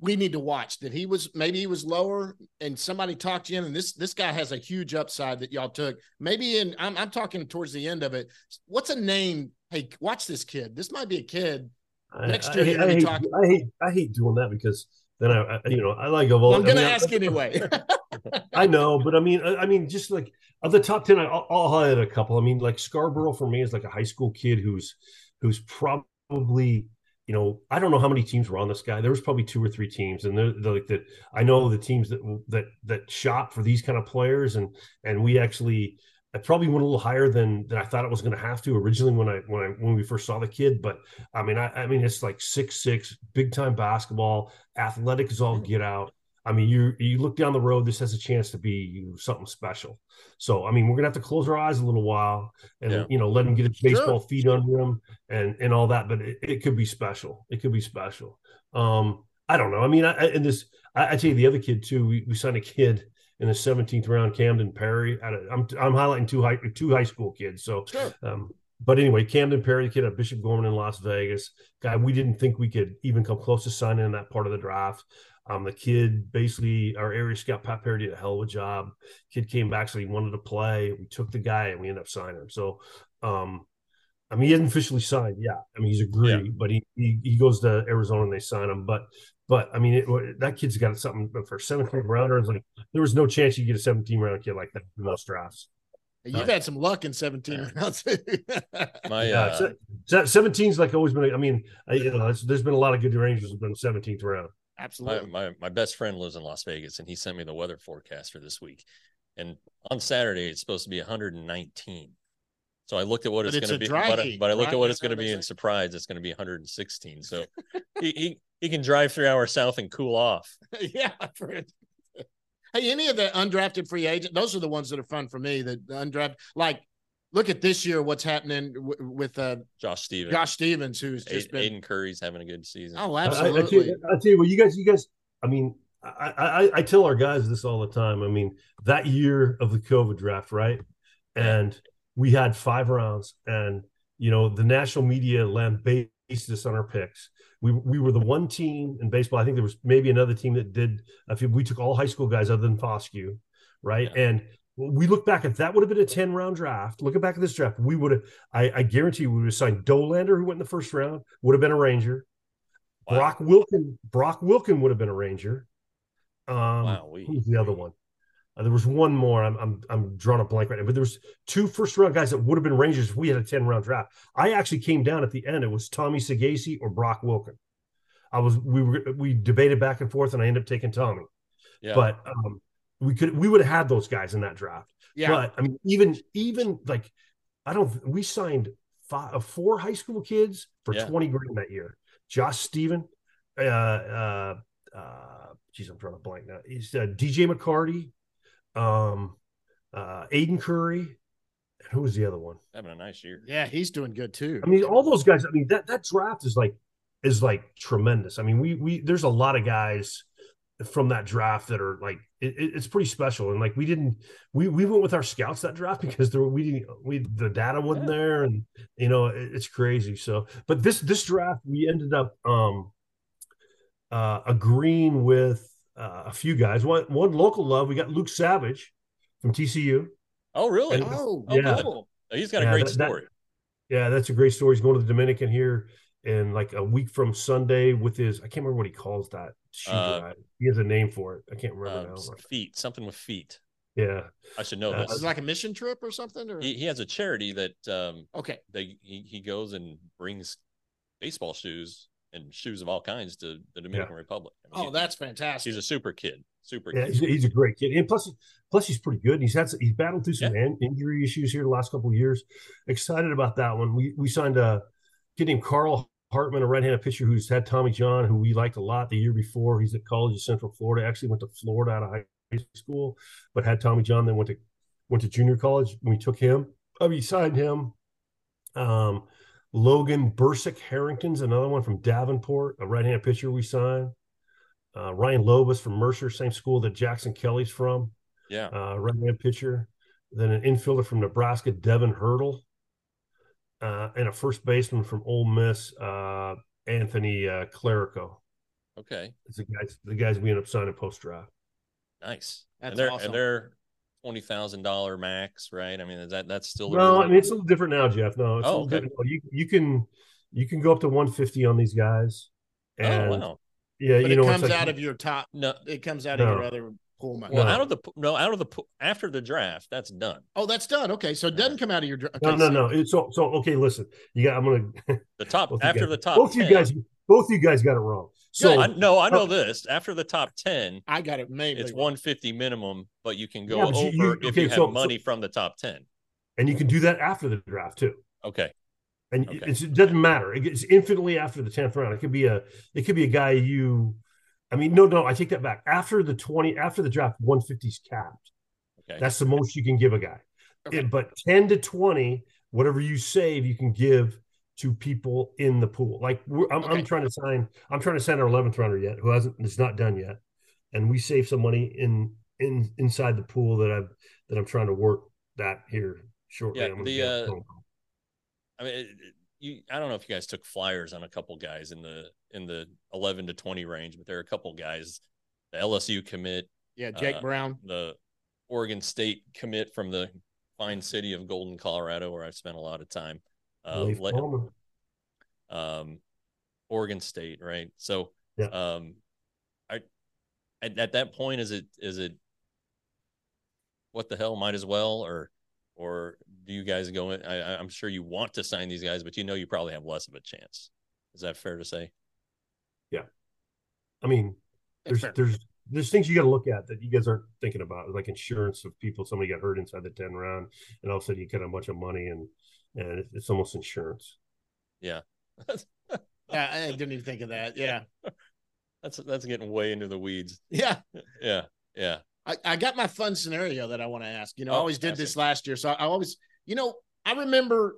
we need to watch that he was maybe he was lower and somebody talked you in and this this guy has a huge upside that y'all took. Maybe in I'm, I'm talking towards the end of it. What's a name? Hey watch this kid. This might be a kid next year I, I, I, hate, I, hate, I hate doing that because then I, you know I like of all I'm gonna I mean, ask anyway. [LAUGHS] I know but I mean I, mean just like of the top 10 I'll, I'll highlight a couple. I mean like Scarborough for me is like a high school kid who's who's probably you know, I don't know how many teams were on this guy. There was probably two or three teams, and they're, they're like that. I know the teams that that that shop for these kind of players, and and we actually I probably went a little higher than than I thought it was going to have to originally when I when I when we first saw the kid. But I mean, I, I mean, it's like six six, big time basketball, athletic is all get out. I mean, you you look down the road, this has a chance to be something special. So, I mean, we're gonna have to close our eyes a little while and yeah. you know let him get his baseball sure. feet under him and and all that. But it, it, could be special. It could be special. Um, I don't know. I mean, I, and this, I, I tell you, the other kid too. We, we signed a kid in the 17th round, Camden Perry. I, am I'm, I'm highlighting two high two high school kids. So, sure. um, but anyway, Camden Perry, the kid at Bishop Gorman in Las Vegas, guy we didn't think we could even come close to signing in that part of the draft. Um, the kid basically, our area scout Pat Perry did a hell of a job. Kid came back, so he wanted to play. We took the guy and we ended up signing him. So, um, I mean, he hasn't officially signed. Yeah, I mean, he's agreed, yeah. but he, he he goes to Arizona and they sign him. But but I mean, it, that kid's got something for 17 rounders. Like there was no chance you get a 17 round kid like that in most drafts. You've right. had some luck in 17 rounds. [LAUGHS] My uh, yeah, 17's like always been. I mean, I, you know, there's been a lot of good Rangers have been 17th round. Absolutely. My, my, my best friend lives in Las Vegas, and he sent me the weather forecast for this week. And on Saturday, it's supposed to be 119. So I looked at what it's, it's going to be, but, I, but I look at what it's going to be, and surprised it's going to be 116. So [LAUGHS] he, he he can drive three hours south and cool off. [LAUGHS] yeah. Hey, any of the undrafted free agent, those are the ones that are fun for me. The undrafted, like, look at this year, what's happening w- with uh, Josh Stevens. Josh Stevens, who's just Aiden, been Aidan Curry's having a good season. Oh, absolutely. I, I, tell, you, I tell you what, you guys, you guys. I mean, I, I, I tell our guys this all the time. I mean, that year of the COVID draft, right? And we had five rounds, and you know the national media lambasted us on our picks. We we were the one team in baseball. I think there was maybe another team that did. If we took all high school guys other than Foscue, right? Yeah. And we look back if that would have been a 10 round draft looking back at this draft we would have I, I, guarantee we would have signed dolander who went in the first round would have been a ranger wow. brock wilken brock wilken would have been a ranger um wow, we, who's the other one uh, there was one more. I'm, I'm I'm drawing a blank right now, but there was two first round guys that would have been Rangers if we had a 10 round draft. I actually came down at the end. It was Tommy Saggese or Brock wilken I was we were we debated back and forth, and I ended up taking Tommy. Yeah. But um, we could we would have had those guys in that draft. Yeah. But I mean, even even like I don't we signed five, uh, four high school kids for yeah. 20 grand that year. Josh Stephan, uh uh uh geez, I'm drawing a blank now. He's uh, DJ McCarty, um, uh, Aidan Curry, and who was the other one? Having a nice year. Yeah, he's doing good too. I mean, all those guys. I mean, that that draft is like is like tremendous. I mean, we we there's a lot of guys from that draft that are like it, it's pretty special and like we didn't we we went with our scouts that draft because there we didn't we the data wasn't yeah. there and you know it, it's crazy so but this this draft we ended up um uh agreeing with uh, a few guys. One one local love. We got Luke Savage from TCU. Oh, really? And, oh, yeah. Cool. He's got a yeah, great that, story. That, yeah, that's a great story. He's going to the Dominican here in like a week from Sunday with his. I can't remember what he calls that. Uh, he has a name for it. I can't remember uh, now. Feet, something with feet. Yeah, I should know uh, this. Is like a mission trip or something? Or? He, he has a charity that um okay they he, he goes and brings baseball shoes and shoes of all kinds to the Dominican yeah. Republic. I mean, oh, that's fantastic. He's a super kid. Super yeah, kid. He's, he's, a great kid. And plus, plus he's pretty good. He's had he's battled through some yeah. injury issues here the last couple of years. Excited about that one. We we signed a kid named Carl Hartman, a right-handed pitcher who's had Tommy John, who we liked a lot the year before. He's at College of Central Florida. Actually went to Florida out of high school, but had Tommy John. Then went to went to junior college. We took him. Oh, we signed him. Um, Logan Bursick Harrington's another one from Davenport, a right-handed pitcher we signed. Uh, Ryan Lobus from Mercer, same school that Jackson Kelly's from. Yeah. Uh, right-handed pitcher. Then an infielder from Nebraska, Devin Hurdle. Uh, and a first baseman from Ole Miss, uh, Anthony uh, Calarco. Okay. It's the guys, the guys we end up signing post draft. Nice. That's and they're, awesome. And they're twenty thousand dollar max, right? I mean, is that that's still no? I mean, it's a little different now, Jeff. No, it's oh, okay. You you can you can go up to one fifty on these guys. Oh, and, oh wow! Yeah, but you know, it comes like, out of your top. No, it comes out no. of your other pool money. Well, no. out of the no, out of the after the draft, that's done. Oh, that's done. Okay, so it doesn't come out of your. Okay, no, no, no. It's so so. Okay, listen. You got. I'm gonna. The top after the top. Both 10, you guys. Both you guys got it wrong. So I, no, I know uh, this. After the top ten, I got it. Maybe it's one fifty minimum, but you can go yeah, over you, if you have so, money so, from the top ten. And you can do that after the draft too. Okay. And okay. it doesn't matter. It's infinitely after the tenth round. It could be a. It could be a guy you. I mean, no, no. I take that back. After the twenty, after the draft, one fifty is capped. Okay. That's the most you can give a guy. Okay. It, but ten to twenty, whatever you save, you can give to people in the pool. Like I'm, okay. I'm, trying to sign, I'm trying to sign our 11th runner yet, who hasn't, it's not done yet. And we save some money in, in inside the pool that I've, that I'm trying to work that here shortly. Yeah, the, uh, I mean, you, I don't know if you guys took flyers on a couple guys in the, in the 11 to 20 range, but there are a couple guys, the LSU commit. Yeah. Jake uh, Brown, the Oregon state commit from the fine city of Golden, Colorado, where I've spent a lot of time uh, Leif Le- Palmer. um, Oregon State, right? So, Yeah. um, I at, at that point, is it is it what the hell? Might as well, or or do you guys go in? I, I- I'm sure you want to sign these guys, but you know you probably have less of a chance. Is that fair to say? I mean, there's fair. there's there's things you got to look at that you guys aren't thinking about, like insurance of people. Somebody got hurt inside the ten round, and all of a sudden you get a bunch of money, and and it- it's almost insurance. Yeah, [LAUGHS] Yeah, I didn't even think of that. [LAUGHS] Yeah. that's that's getting way into the weeds. [LAUGHS] Yeah. Yeah, yeah. I, I got my fun scenario that I want to ask. You know, I Oh, always did this last year. So I, I always, you know, I remember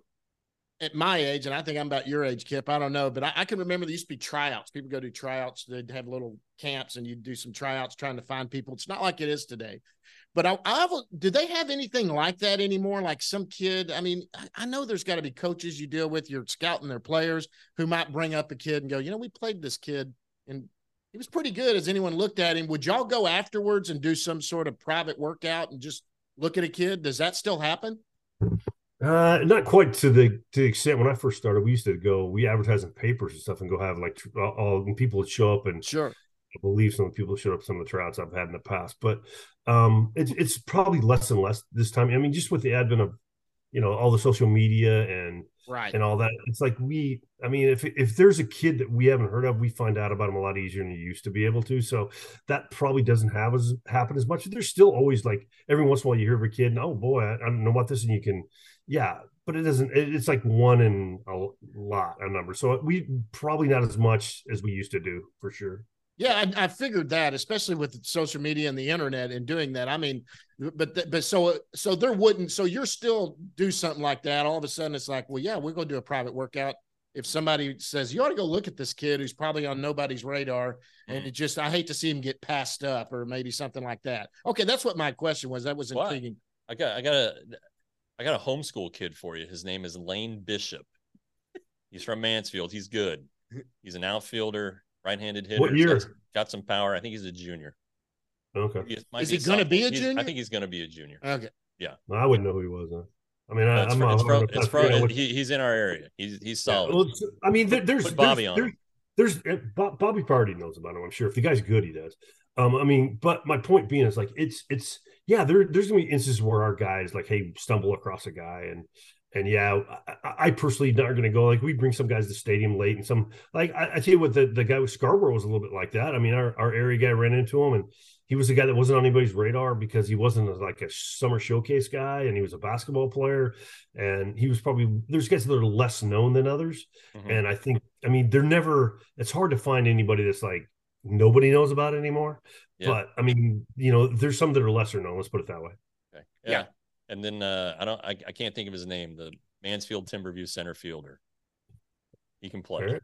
at my age, and I think I'm about your age, Kip. I don't know, but I, I can remember there used to be tryouts. People go do tryouts. They'd have little camps, and you'd do some tryouts trying to find people. It's not like it is today. But I, I do they have anything like that anymore? Like some kid, I mean, I, I know there's got to be coaches you deal with, you're scouting their players who might bring up a kid and go, you know, we played this kid and he was pretty good as anyone looked at him. Would y'all go afterwards and do some sort of private workout and just look at a kid? Does that still happen? Uh, not quite to the to the extent when I first started. We used to go, we advertise in papers and stuff, and go have like all, all and people would show up and Sure. I believe some of the people showed up some of the tryouts I've had in the past, but um, it's it's probably less and less this time. I mean, just with the advent of you know all the social media and Right. and all that, it's like we. I mean, if if there's a kid that we haven't heard of, we find out about him a lot easier than you used to be able to. So that probably doesn't have as happen as much. There's still always like every once in a while you hear of a kid, and oh boy, I, I don't know about this, and you can, yeah, but it doesn't. It's like one in a lot a number. So we probably not as much as we used to do for sure. Yeah, I, I figured that, especially with social media and the internet and doing that. I mean, but th- but so so there wouldn't. So you're still do something like that. All of a sudden, it's like, well, yeah, we're going to do a private workout. If somebody says you ought to go look at this kid who's probably on nobody's radar, and it just I hate to see him get passed up or maybe something like that. Okay, that's what my question was. That was Why? intriguing. I got I got a I got a homeschool kid for you. His name is Lane Bishop. He's from Mansfield. He's good. He's an outfielder, right-handed hitter. What He's got year? some- Got, some power. I think he's a junior. Okay, He might Is he gonna be a sophomore. He's- junior? I think he's going to be a junior. Okay, Yeah. Well, I wouldn't know who he was. Huh? I mean, I, it's I'm from, not it's hard from, it's from figure out what- he, he's in our area. He's he's solid. Well, I mean, there, there's Put Bobby there's, on. There's, there's Bob, Bobby already knows about him. I'm sure if the guy's good, he does. Um, I mean, but my point being is like it's it's yeah. There there's gonna be instances where our guys like hey stumble across a guy and and yeah, I, I personally not going to go. Like we bring some guys to the stadium late, and some like I, I tell you what, the the guy with Scarborough was a little bit like that. I mean, our our area guy ran into him, and he was a guy that wasn't on anybody's radar because he wasn't a, like a summer showcase guy, and he was a basketball player, and he was probably there's guys that are less known than others, Mhm. and I think I mean they're never. It's hard to find anybody that's like nobody knows about anymore. Yeah. But I mean, you know, there's some that are lesser known. Let's put it that way. Okay. Yeah. And then uh, I don't I, I can't think of his name. The Mansfield Timberview center fielder. He can play. All right.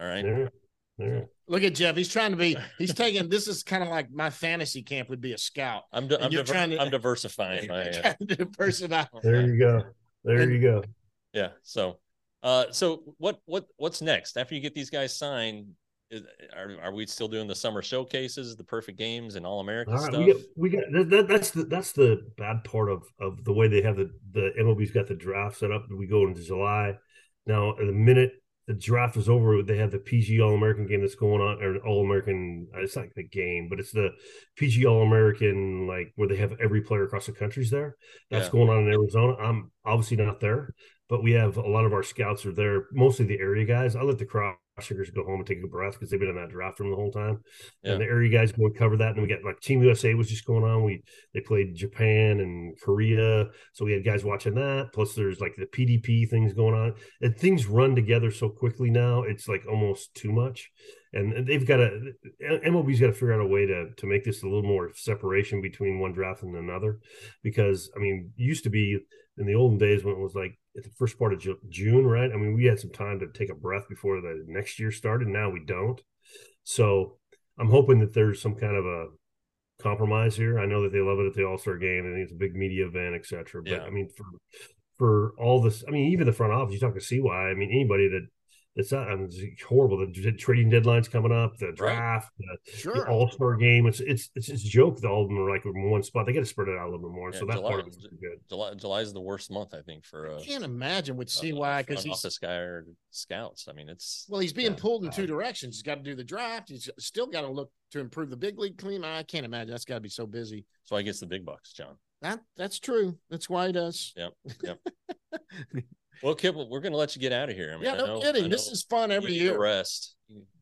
All right. There, there. look at Jeff. He's trying to be. He's taking. This is kind of like my fantasy camp would be a scout. I'm di- I'm, diver- trying to- I'm diversifying my uh, [LAUGHS] diversify. There you go. There And- you go. yeah. So uh so what what what's next after you get these guys signed? Is, are are we still doing the summer showcases, the perfect games, and all American All right, stuff? we got we got that, that, that's the that's the bad part of of the way they have the the MLB's got the draft set up. We go into July now. The minute the draft is over, they have the PG All American game that's going on, or All American. It's not the game, but it's the PG All American, like where they have every player across the countries there. That's Yeah. going on in Arizona. I'm obviously not there, but we have a lot of our scouts are there, mostly the area guys. I let the cross checkers go home and take a breath because they've been in that draft room the whole time Yeah. and the area guys go and cover that. And we got like Team USA was just going on. We they played Japan and Korea, so we had guys watching that. Plus, there's like the PDP things going on, and things run together so quickly now. It's like almost too much, and they've got to MLB's got to figure out a way to to make this a little more separation between one draft and another, because I mean, used to be in the olden days when it was like at the first part of Ju- June, right? I mean, we had some time to take a breath before the next year started. Now we don't. So I'm hoping that there's some kind of a compromise here. I know that they love it at the All Star game. I think it's a big media event, et cetera. But Yeah. I mean, for for all this, I mean, even the front office, you talk to CY. I mean, anybody that it's not. I mean, it's horrible. The trading deadlines coming up, the draft, right. the, sure. the All Star game. It's it's it's just a joke that all of them are like in one spot. They got to spread it out a little bit more. Yeah, so that July, part of it's good. July July is the worst month, I think, for. Uh, I can't imagine with CY because he's office guy or scouts. I mean, it's well, he's being yeah, pulled in two directions. He's got to do the draft. He's still got to look to improve the big league clean. I can't imagine that's got to be so busy. So I guess the big bucks, John. That that's true. That's why he does. Yep. Yep. [LAUGHS] Well, Kip, we're going to let you get out of here. I mean, yeah, no know, kidding. This is fun every year. Rest.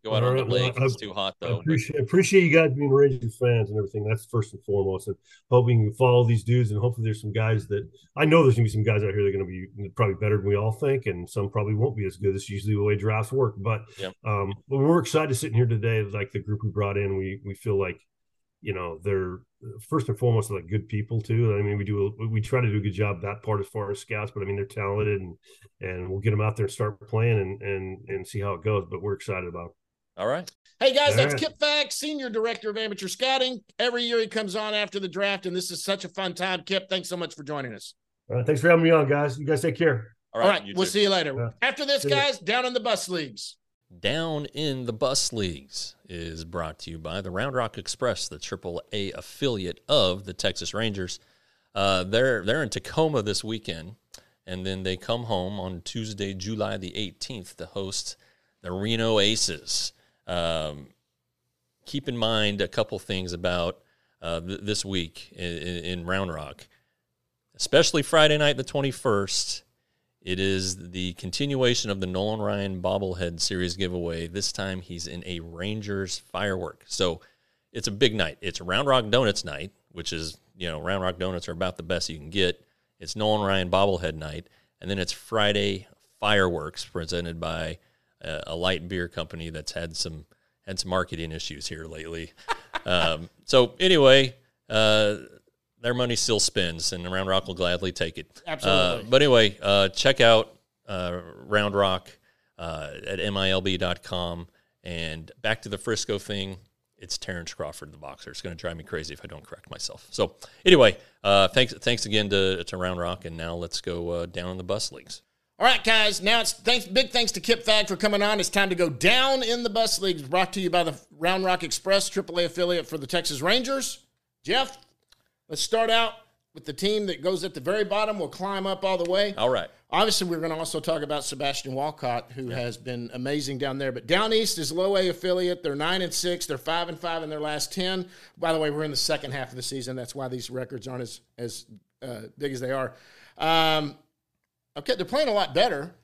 Go out right, on the lake. Well, it's too hot though. I appreciate, appreciate you guys being Rangers fans and everything. That's first and foremost. And hoping you follow these dudes, and hopefully there's some guys that I know there's gonna be some guys out here that are gonna be probably better than we all think, and some probably won't be as good. That's usually the way drafts work. But yep. um, but we're excited to sitting here today. Like the group we brought in, we we feel like you know they're first and foremost like good people too. I mean, we do we try to do a good job that part as far as scouts, but I mean they're talented and and we'll get them out there and start playing and and and see how it goes. But we're excited about. It. All right. Hey guys, All that's right. Kip Faggs, senior director of amateur scouting. Every year he comes on after the draft, and this is such a fun time. Kip, thanks so much for joining us. All right, thanks for having me on, guys. You guys take care. All right, All right we'll too. see you later. Yeah. After this, guys, down in the bus leagues. Down in the Bus Leagues is brought to you by the Round Rock Express, the AAA affiliate of the Texas Rangers. Uh, they're they're in Tacoma this weekend, and then they come home on Tuesday, July the 18th, to host the Reno Aces. Um, keep in mind a couple things about uh, th- this week in, in Round Rock, especially Friday night, the 21st. It is the continuation of the Nolan Ryan bobblehead series giveaway. This time he's in a Rangers firework. So it's a big night. It's Round Rock Donuts night, which is, you know, Round Rock Donuts are about the best you can get. It's Nolan Ryan bobblehead night. And then it's Friday fireworks presented by a, a light beer company that's had some had some marketing issues here lately. [LAUGHS] um, so anyway, uh, their money still spends, and Round Rock will gladly take it. Absolutely. Uh, but anyway, uh, check out uh, Round Rock uh, at milb.com. And back to the Frisco thing, it's Terence Crawford, the boxer. It's going to drive me crazy if I don't correct myself. So anyway, uh, thanks thanks again to, to Round Rock, and now let's go uh, down in the bus leagues. All right, guys. Now it's thanks, big thanks to Kip Fagg for coming on. It's time to go down in the bus leagues. Brought to you by the Round Rock Express, AAA affiliate for the Texas Rangers. Jeff, Let's start out with the team that goes at the very bottom. We'll climb up all the way. All right. Obviously, we're going to also talk about Sebastian Walcott, who yeah. has been amazing down there. But down east is low A affiliate. They're nine and six. They're five and five in their last ten. By the way, we're in the second half of the season. That's why these records aren't as as uh, big as they are. Um, okay, they're playing a lot better.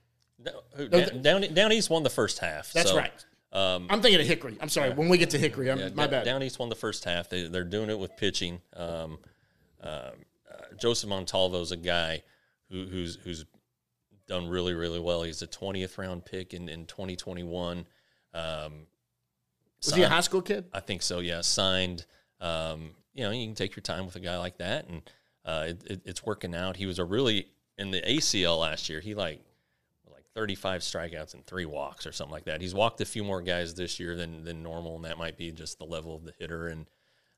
Down, down, down east won the first half. That's so. right. Um, I'm thinking of Hickory. I'm sorry. Yeah. When we get to Hickory, I'm, yeah, my bad. Down East won the first half. They, are doing it with pitching. Um, uh, Joseph Montalvo is a guy who, who's who's done really really well. He's a 20th round pick in in 2021. Um, was signed, he a high school kid? I think so. Yeah, signed. Um, you know, you can take your time with a guy like that, and uh, it, it, it's working out. He was a really in the ACL last year. He like like 35 strikeouts and three walks or something like that. He's walked a few more guys this year than than normal, and that might be just the level of the hitter and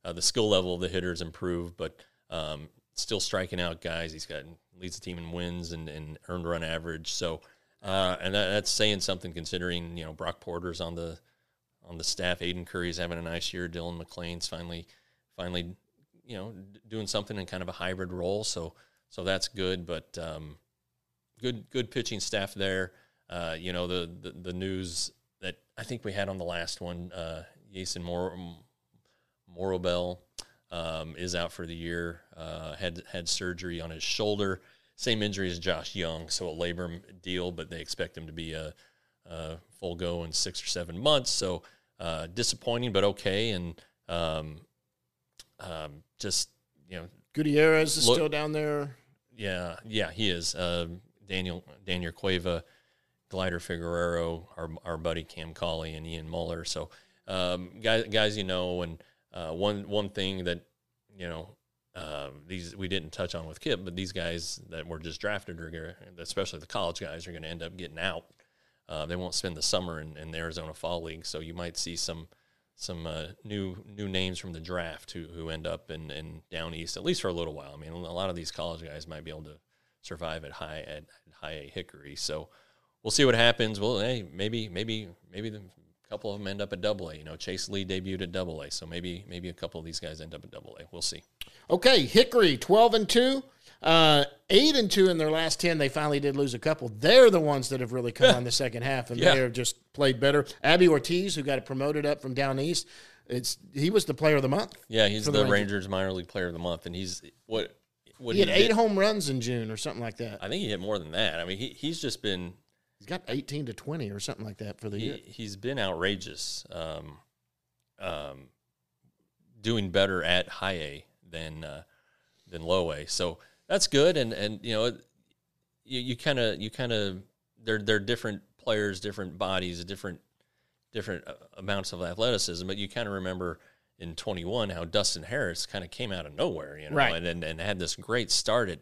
uh, the skill level of the hitters improved, but um, still striking out guys. He's got leads the team in wins and, and earned run average. So, uh, and that, that's saying something considering you know Brock Porter's on the on the staff. Aidan Curry's having a nice year. Dylan MacLean's finally finally you know doing something in kind of a hybrid role. So so that's good. But um, good good pitching staff there. Uh, you know the, the, the news that I think we had on the last one. Uh, Yeison Mor- Morrobel um, is out for the year. Uh, had had surgery on his shoulder. Same injury as Josh Jung, so a labor deal, but they expect him to be a, a full go in six or seven months. So uh, disappointing, but okay. And um, um, just you know, Gutierrez is look, still down there. Yeah, yeah, he is. Uh, Daniel Danyer Cueva, Gleider Figuereo, our our buddy Cam Cauley, and Ian Moller. So um, guys, guys, you know, and uh, one one thing that you know uh, these we didn't touch on with Kip, but these guys that were just drafted are especially the college guys, are going to end up getting out. Uh, they won't spend the summer in, in, the Arizona Fall League, so you might see some some uh, new new names from the draft who who end up in, in down east at least for a little while. I mean, a lot of these college guys might be able to survive at high at, at high A Hickory, so we'll see what happens. Well, hey, maybe maybe maybe the a couple of them end up at Double A. You know, Chase Lee debuted at Double A, so maybe maybe a couple of these guys end up at Double A. We'll see. Okay, Hickory, twelve and two. Uh, eight and two in their last ten. They finally did lose a couple. They're the ones that have really come on the [LAUGHS] second half, and Yeah. they have just played better. Abi Ortiz, who got promoted up from down east, it's he was the player of the month. Yeah, he's the, the Rangers. Rangers. minor league player of the month, and he's what what He had eight did- home runs in June or something like that. I think he hit more than that. I mean, he, he's just been got eighteen to twenty or something like that for the he, year. he's been outrageous. Um, um, doing better at high A than uh, than low A, so that's good. And and you know, you you kind of you kind of they're they're different players, different bodies, different different uh, amounts of athleticism. But you kind of remember in 21 how Dustin Harris kind of came out of nowhere, you know, Right. and, and and had this great start at,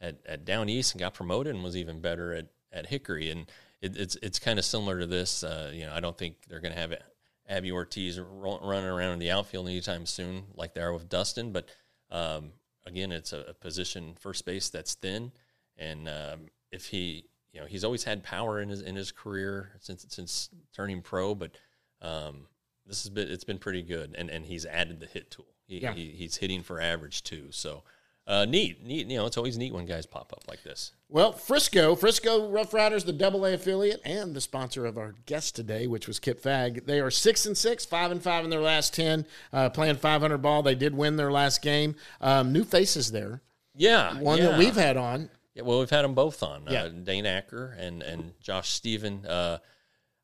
at at Down East and got promoted and was even better at at Hickory. And it, it's it's kind of similar to this. Uh, you know, I don't think they're going to have Abi Ortiz ru- running around in the outfield anytime soon like they are with Dustin. But um, again, it's a, a position first base that's thin, and um, if he, you know, he's always had power in his in his career since since turning pro, but um, this has been it's been pretty good, and and he's added the hit tool. He, Yeah. he he's hitting for average too, so. Uh, neat, neat. You know, it's always neat when guys pop up like this. Well, Frisco, Frisco Rough Riders, the Double A affiliate, and the sponsor of our guest today, which was Kip Fagg. They are six and six, five and five in their last ten, uh, playing five hundred ball. They did win their last game. Um, new faces there, Yeah, one yeah. that we've had on. Yeah, well, we've had them both on. Yeah. Uh, Dane Acker and and Josh Stephan. Uh,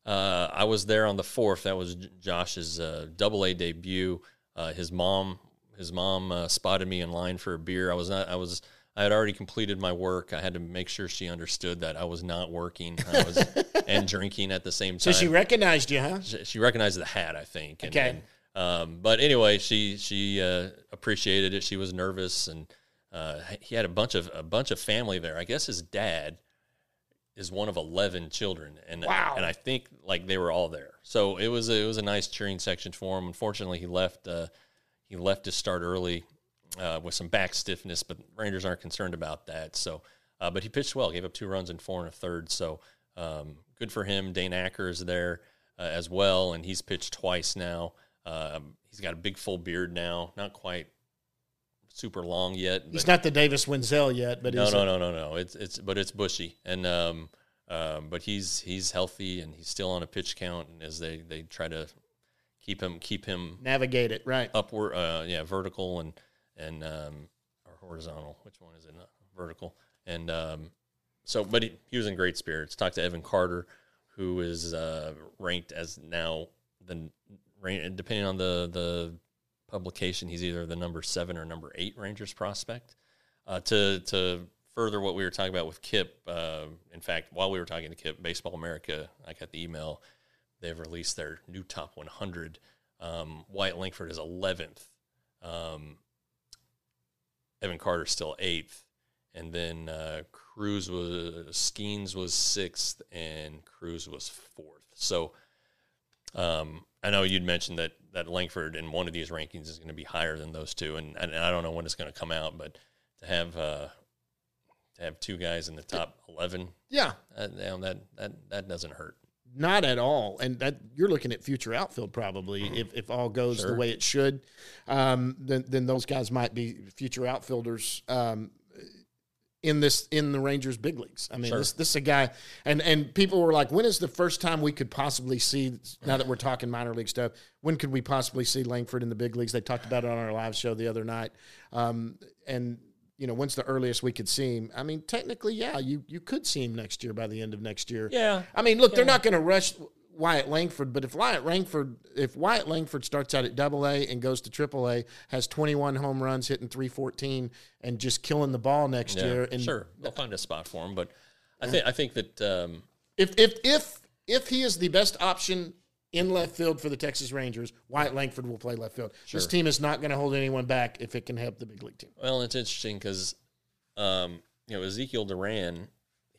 uh, I was there on the fourth. That was Josh's uh, double A debut. Uh, his mom, his mom uh, spotted me in line for a beer. I was not. I was. I had already completed my work. I had to make sure she understood that I was not working. I was [LAUGHS] and drinking at the same time. So she recognized you, huh? she, she recognized the hat, I think. And, Okay. and, um, but anyway, she she uh, appreciated it. She was nervous, and uh, he had a bunch of a bunch of family there. I guess his dad is one of eleven children, and Wow. and I think like they were all there. So it was a, it was a nice cheering section for him. Unfortunately, he left uh, he left to start early uh, with some back stiffness, but Rangers aren't concerned about that. So, uh, but he pitched well, gave up two runs in four and a third. So um, good for him. Dane Acker is there uh, as well, and he's pitched twice now. Um, he's got a big full beard now, not quite super long yet. He's not the Davis Wendzel yet, but no, no, no, no, no. It's it's but it's bushy, and um, um, but he's he's healthy and he's still on a pitch count, and as they they try to keep him keep him navigate it right. upward, uh, yeah, vertical and and um, or horizontal. Which one is it? Not vertical. And um, so, but he, he was in great spirits. Talked to Evan Carter, who is uh, ranked as now the depending on the the publication, he's either the number seven or number eight Rangers prospect. Uh, to to further what we were talking about with Kip, uh, in fact, while we were talking to Kip, Baseball America, I got the email. They've released their new top 100. Um, Wyatt Langford is 11th. Um, Evan Carter still eighth, and then uh, Crews was Skenes was sixth, and Crews was fourth. So um, I know you'd mentioned that that Langford in one of these rankings is going to be higher than those two, and, and I don't know when it's going to come out, but to have uh, to have two guys in the top eleven, Yeah, uh, that that that doesn't hurt. Not at all, and that you're looking at future outfield probably if, if all goes the way it should, um, then then those guys might be future outfielders um, in this in the Rangers big leagues. I mean, Sure. this this is a guy, and and people were like, when is the first time we could possibly see? Now that we're talking minor league stuff, when could we possibly see Langford in the big leagues? They talked about it on our live show the other night, um, and. You know, when's the earliest we could see him? I mean, technically, yeah, you, you could see him next year by the end of next year. Yeah, I mean, look, they're not going to rush Wyatt Langford, but if Wyatt Langford, if Wyatt Langford starts out at Double A and goes to Triple A, has 21 home runs, hitting 314, and just killing the ball next yeah, year, and sure they'll find a spot for him, but I think I think that um, if if if if he is the best option in left field for the Texas Rangers, Wyatt Langford will play left field. This team is not going to hold anyone back if it can help the big league team. Well, it's interesting because, um, you know, Ezekiel Duran,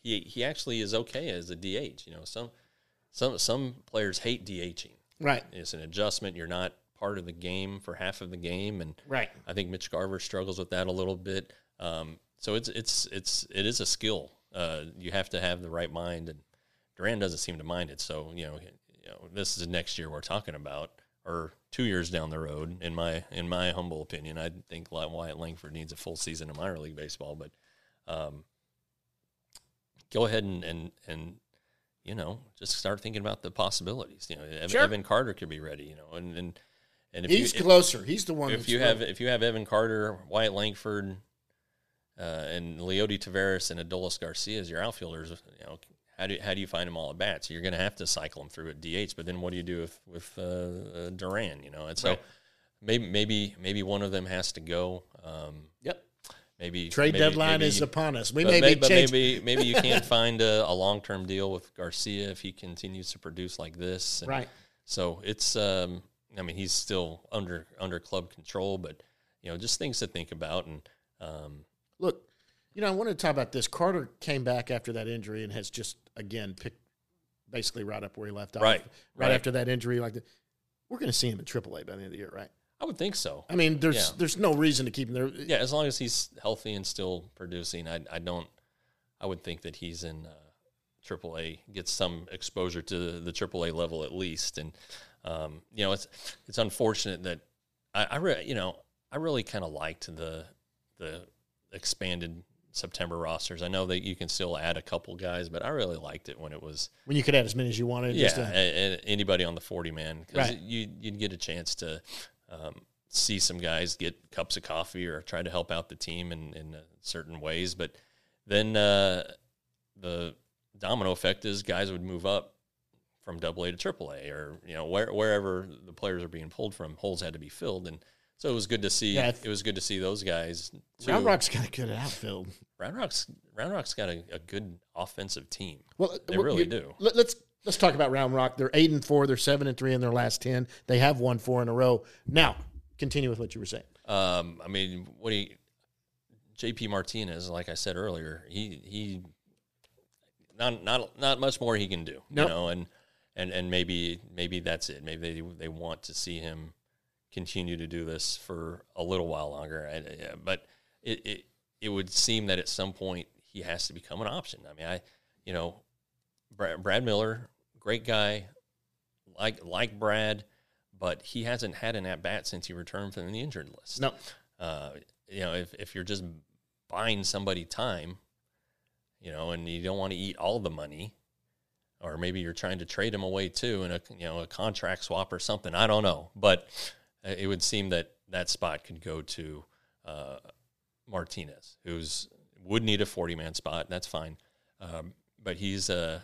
he he actually is okay as a DH. You know, some some some players hate DHing. Right, It's an adjustment. You're not part of the game for half of the game, and right. I think Mitch Garver struggles with that a little bit. Um, so it's it's it's it is a skill. Uh, you have to have the right mind and Duran doesn't seem to mind it. So you know, you know, this is the next year we're talking about, or two years down the road. In my in my humble opinion, I think Wyatt Langford needs a full season of minor league baseball. But um, go ahead and and and you know just start thinking about the possibilities. You know, Evan, Sure. Evan Carter could be ready. You know, and and and if He's you, if- closer. He's the one. if you have if you have Evan Carter, Wyatt Langford, uh, and Leody Taveras and Adolis Garcia as your outfielders, you know, how do how do you find them all at bats? You're going to have to cycle them through at DH, but then what do you do with with uh, uh, Duran? You know, and so Right. maybe maybe maybe one of them has to go. Um, Yep. maybe Trade maybe- deadline maybe- is upon us. We but may be but maybe [LAUGHS] maybe you can't find a, a long term deal with Garcia if he continues to produce like this. And Right. So it's um, I mean he's still under under club control, but you know just things to think about and um, Look, you know, I wanted to talk about this. Carter came back after that injury and has just again picked basically right up where he left off. Right, Right, right. after that injury, like the, we're going to see him in AAA by the end of the year, right? I would think so. I mean, there's Yeah. there's no reason to keep him there. Yeah, as long as he's healthy and still producing, I I don't I would think that he's in uh, AAA gets some exposure to the AAA level at least, and um, you know it's it's unfortunate that I, I re- you know I really kind of liked the the expanded September rosters. I know that you can still add a couple guys, but I really liked it when it was When you could add as many as you wanted. yeah, just to- a- a- anybody on the 40 man because Right. you you'd get a chance to um, see some guys get cups of coffee or try to help out the team in, in uh, certain ways. But then uh, the domino effect is guys would move up from double A to triple A or you know where, wherever the players are being pulled from, holes had to be filled and. So it was good to see. Yeah, it was good to see those guys. Too. Round Rock's got a good outfield. Round Rock's Round Rock's got a, a good offensive team. Well, They well, really you- do. Let, us let's talk about Round Rock. They're eight and four. They're seven and three in their last ten. They have won four in a row. Now, continue with what you were saying. Um, I mean, what do you, JP Martinez, like I said earlier, he he not not not much more he can do, Nope. you know, and and and maybe maybe that's it. Maybe they they want to see him continue to do this for a little while longer. Yeah, but it, it it would seem that at some point he has to become an option. I mean, I you know, Brad, Brad Miller, great guy, like like Brad, but he hasn't had an at bat since he returned from the injured list. No, Uh, you know, if if you're just buying somebody time, you know, and you don't want to eat all the money, or maybe you're trying to trade him away too in a you know a contract swap or something. I don't know, but it would seem that that spot could go to uh, Martinez, who's would need a 40 man spot. That's fine, um, but he's uh,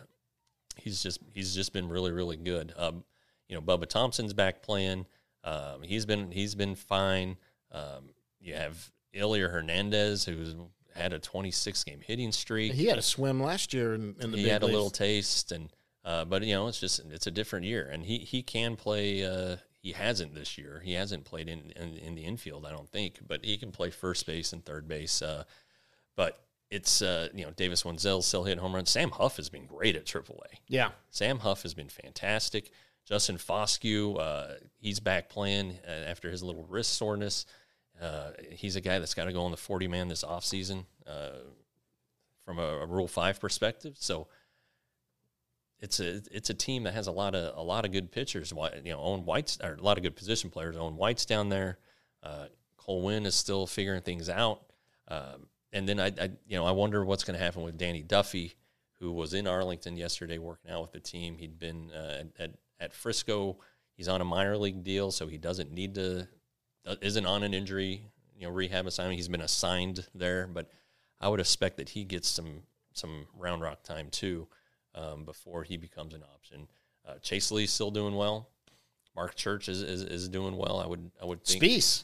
he's just he's just been really really good. Um, you know, Bubba Thompson's back playing. Um, he's been he's been fine. Um, you have Elier Hernandez, who's had a 26 game hitting streak. he had a swim last year in, in the he had a little taste, and uh, but you know, it's just it's a different year, and he he can play. Uh, he hasn't this year. He hasn't played in, in in the infield, I don't think, but he can play first base and third base. Uh, but it's uh, you know Davis Wendzel still hit home runs. Sam Huff has been great at AAA. Yeah, Sam Huff has been fantastic. Justin Foscue, uh, he's back playing uh, after his little wrist soreness. Uh, he's a guy that's got to go on the 40 man this offseason uh, from a, a Rule 5 perspective. So it's a it's a team that has a lot of a lot of good pitchers. You know, Owen White's or a lot of good position players. Owen White's down there. Uh, Cole Winn is still figuring things out. Um, and then I, I, you know, I wonder what's going to happen with Danny Duffy, who was in Arlington yesterday working out with the team. He'd been uh, at, at at Frisco. He's on a minor league deal, so he doesn't need to uh, isn't on an injury you know rehab assignment. He's been assigned there, but I would expect that he gets some some round rock time too um, before he becomes an option. Uh, Chase Lee's still doing well. Marc Church is, is, is doing well. I would I would think Speas.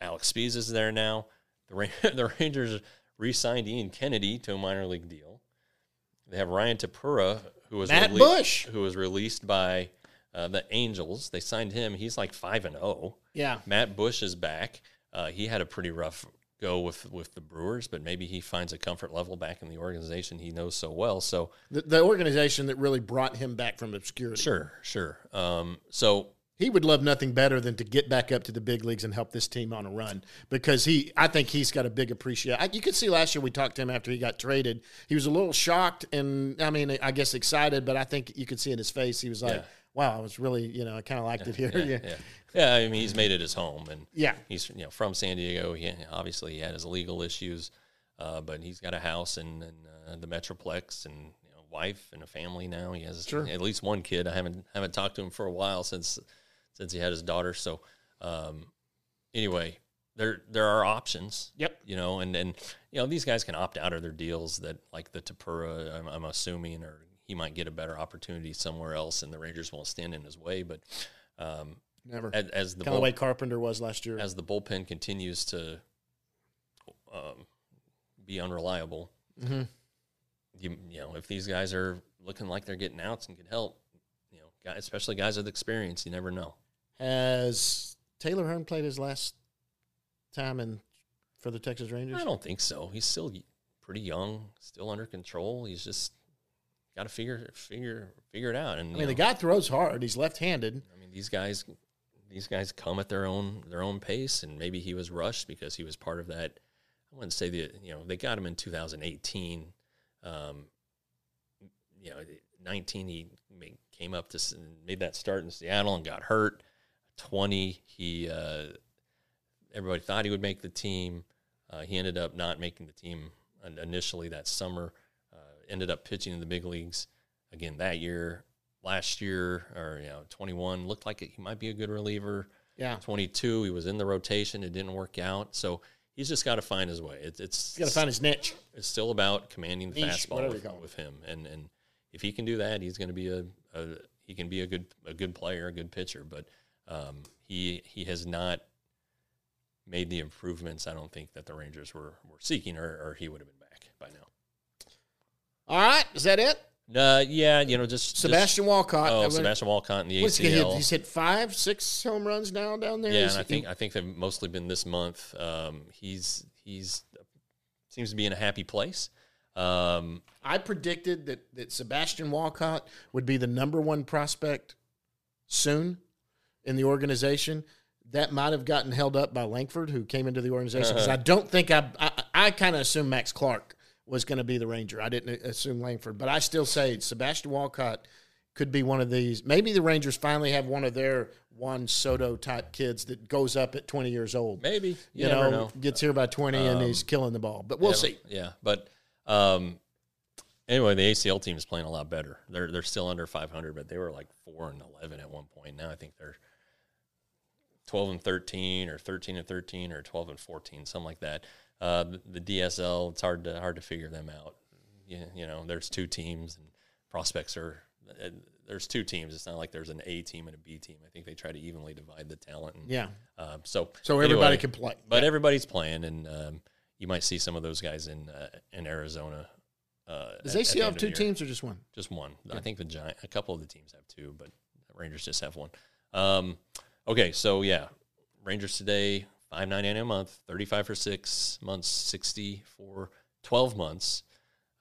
Alex Speas is there now. The [LAUGHS] the Rangers re-signed Ian Kennedy to a minor league deal. They have Ryan Tepera, who was Matt rele- Bush. who was released by uh, the Angels. They signed him. He's like five and zero. Yeah, Matt Bush is back. Uh, he had a pretty rough go with with the Brewers, but maybe he finds a comfort level back in the organization he knows so well. So the, the organization that really brought him back from obscurity. Sure, sure. Um, so he would love nothing better than to get back up to the big leagues and help this team on a run because he I think he's got a big appreciation. You could see last year we talked to him after he got traded. He was a little shocked and I mean I guess excited, but I think you could see in his face he was like, Yeah. "Wow, I was really you know I kind of liked it [LAUGHS] here." Yeah, Yeah, yeah, yeah. I mean, he's made it his home, and Yeah. he's you know from San Diego. He obviously he had his legal issues, uh, but he's got a house in, in uh, the Metroplex and you know, wife and a family now. He has Sure. at least one kid. I haven't haven't talked to him for a while since since he had his daughter. So um, anyway, there there are options. Yep. You know, and and you know these guys can opt out of their deals that like the Tepera. I'm, I'm assuming, or he might get a better opportunity somewhere else, and the Rangers won't stand in his way. But um, never as, as the kind of way Carpenter was last year. as the bullpen continues to um, be unreliable, Mm-hmm. you you know if these guys are looking like they're getting outs and can help, you know, guys, especially guys with experience, you never know. Has Taylor Hearn played his last time in for the Texas Rangers? I don't think so. He's still pretty young, still under control. He's just got to figure figure figure it out. And I mean, the guy throws hard. He's left-handed. I mean, these guys, these guys come at their own their own pace, and maybe he was rushed because he was part of that. I wouldn't say that you know they got him in 2018. Um, you know, 19 he ma- came up to made that start in Seattle and got hurt. 20 he uh, everybody thought he would make the team. Uh, he ended up not making the team initially that summer. Ended up pitching in the big leagues again that year. Last year, or you know, 21 looked like he might be a good reliever. Yeah, 22, he was in the rotation. It didn't work out. So he's just got to find his way. It, it's he's got to find his niche. it's still about commanding the Niche, fastball with, it. with him, and and if he can do that, he's going to be a, a he can be a good a good player, a good pitcher. But um, he he has not made the improvements. I don't think that the Rangers were were seeking, or, or he would have been back by now. All right, is that it? Uh, yeah, you know, just Sebastian Walcott. Just, oh, I mean, Sebastian Walcott in the what's he hit? ACL. He's hit five, six home runs now down there. Yeah, Is and I he- think I think they've mostly been this month. Um, he's he's seems to be in a happy place. Um, I predicted that, that Sebastian Walcott would be the number one prospect soon in the organization. That might have gotten held up by Langford, who came into the organization. Because I don't think I, I, I kind of assume Max Clark was going to be the Ranger. I didn't assume Langford, but I still say Sebastian Walcott could be one of these. Maybe the Rangers finally have one of their Juan Soto type kids that goes up at 20 years old. maybe you, You, know, know. gets here by 20 and he's killing the ball. But we'll yeah, see. Yeah, but um, anyway, the ACL team is playing a lot better. They're they're still under 500, but they were like four and 11 at one point. Now I think they're 12 and 13, or 13 and 13, or 12 and 14, something like that. Uh, the, DSL, it's hard to hard to figure them out. You, you know, there's two teams, and prospects are. Uh, there's two teams. It's not like there's an A team and a B team. I think they try to evenly divide the talent. And, Yeah. Um, so So everybody anyway, can play. but everybody's playing, and um, you might see some of those guys in uh, in Arizona. Uh, Does at- at ACL end have two teams or just one? Just one. I think the giant, a couple of the teams have two, but Rangers just have one. Um, okay, so yeah, Rangers today five ninety nine a month, thirty five for six months, sixty for twelve months.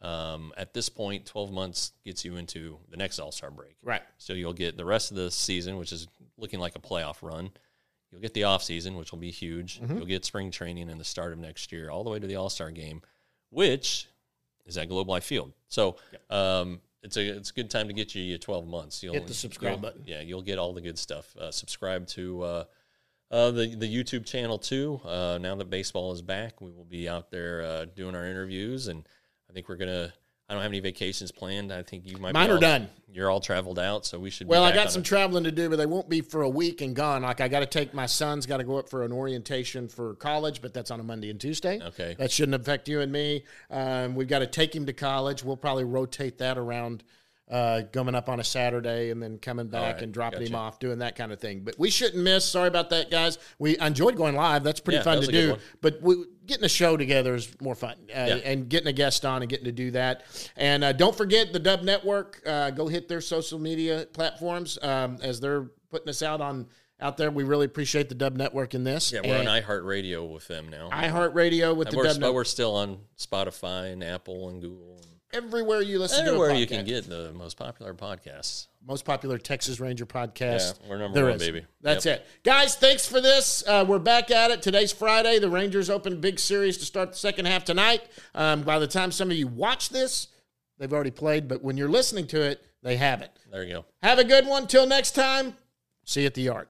Um, at this point, twelve months gets you into the next All Star break. Right. So you'll get the rest of the season, which is looking like a playoff run. You'll get the off season, which will be huge. You'll get spring training and the start of next year, all the way to the All Star game, which is at Globe Life Field. So um, it's a it's a good time to get you your 12 months. You'll Hit the subscribe button. Yeah, you'll get all the good stuff. Uh, subscribe to uh, uh, the the YouTube channel too. Uh, now that baseball is back, we will be out there uh, doing our interviews, and I think we're gonna. I don't have any vacations planned. I think you might. Mine be are all- done. You're all traveled out, so we should. Well, I got some traveling to do, but they won't be for a week and gone. Like I got to take my son's got to go up for an orientation for college, but that's on a Monday and Tuesday. Okay. that shouldn't affect you and me. Um, we've got to take him to college. We'll probably rotate that around. Uh, coming up on a Saturday and then coming back right, and dropping him off, doing that kind of thing. But we shouldn't miss. Sorry about that, guys. We enjoyed going live. That's pretty Yeah, fun that to was a good do. But we, getting a show together is more fun, uh, Yeah. and getting a guest on and getting to do that. And uh, don't forget the Dub Network. Uh, go hit their social media platforms um, as they're putting us out on out there. We really appreciate the Dub Network in this. Yeah, we're and on iHeartRadio with them now. iHeartRadio with And the we're, Dub but Network. we're still on Spotify and Apple and Google. And everywhere you listen Everywhere to you can get the most popular podcasts. most popular Texas Ranger podcast. Yeah, we're number there one, is. baby. That's it, guys. Thanks for this. Uh, we're back at it. Today's Friday. The Rangers open a big series to start the second half tonight. Um, by the time some of you watch this, they've already played. But when you're listening to it, they haven't. There you go. Have a good one. Till next time. See you at the yard.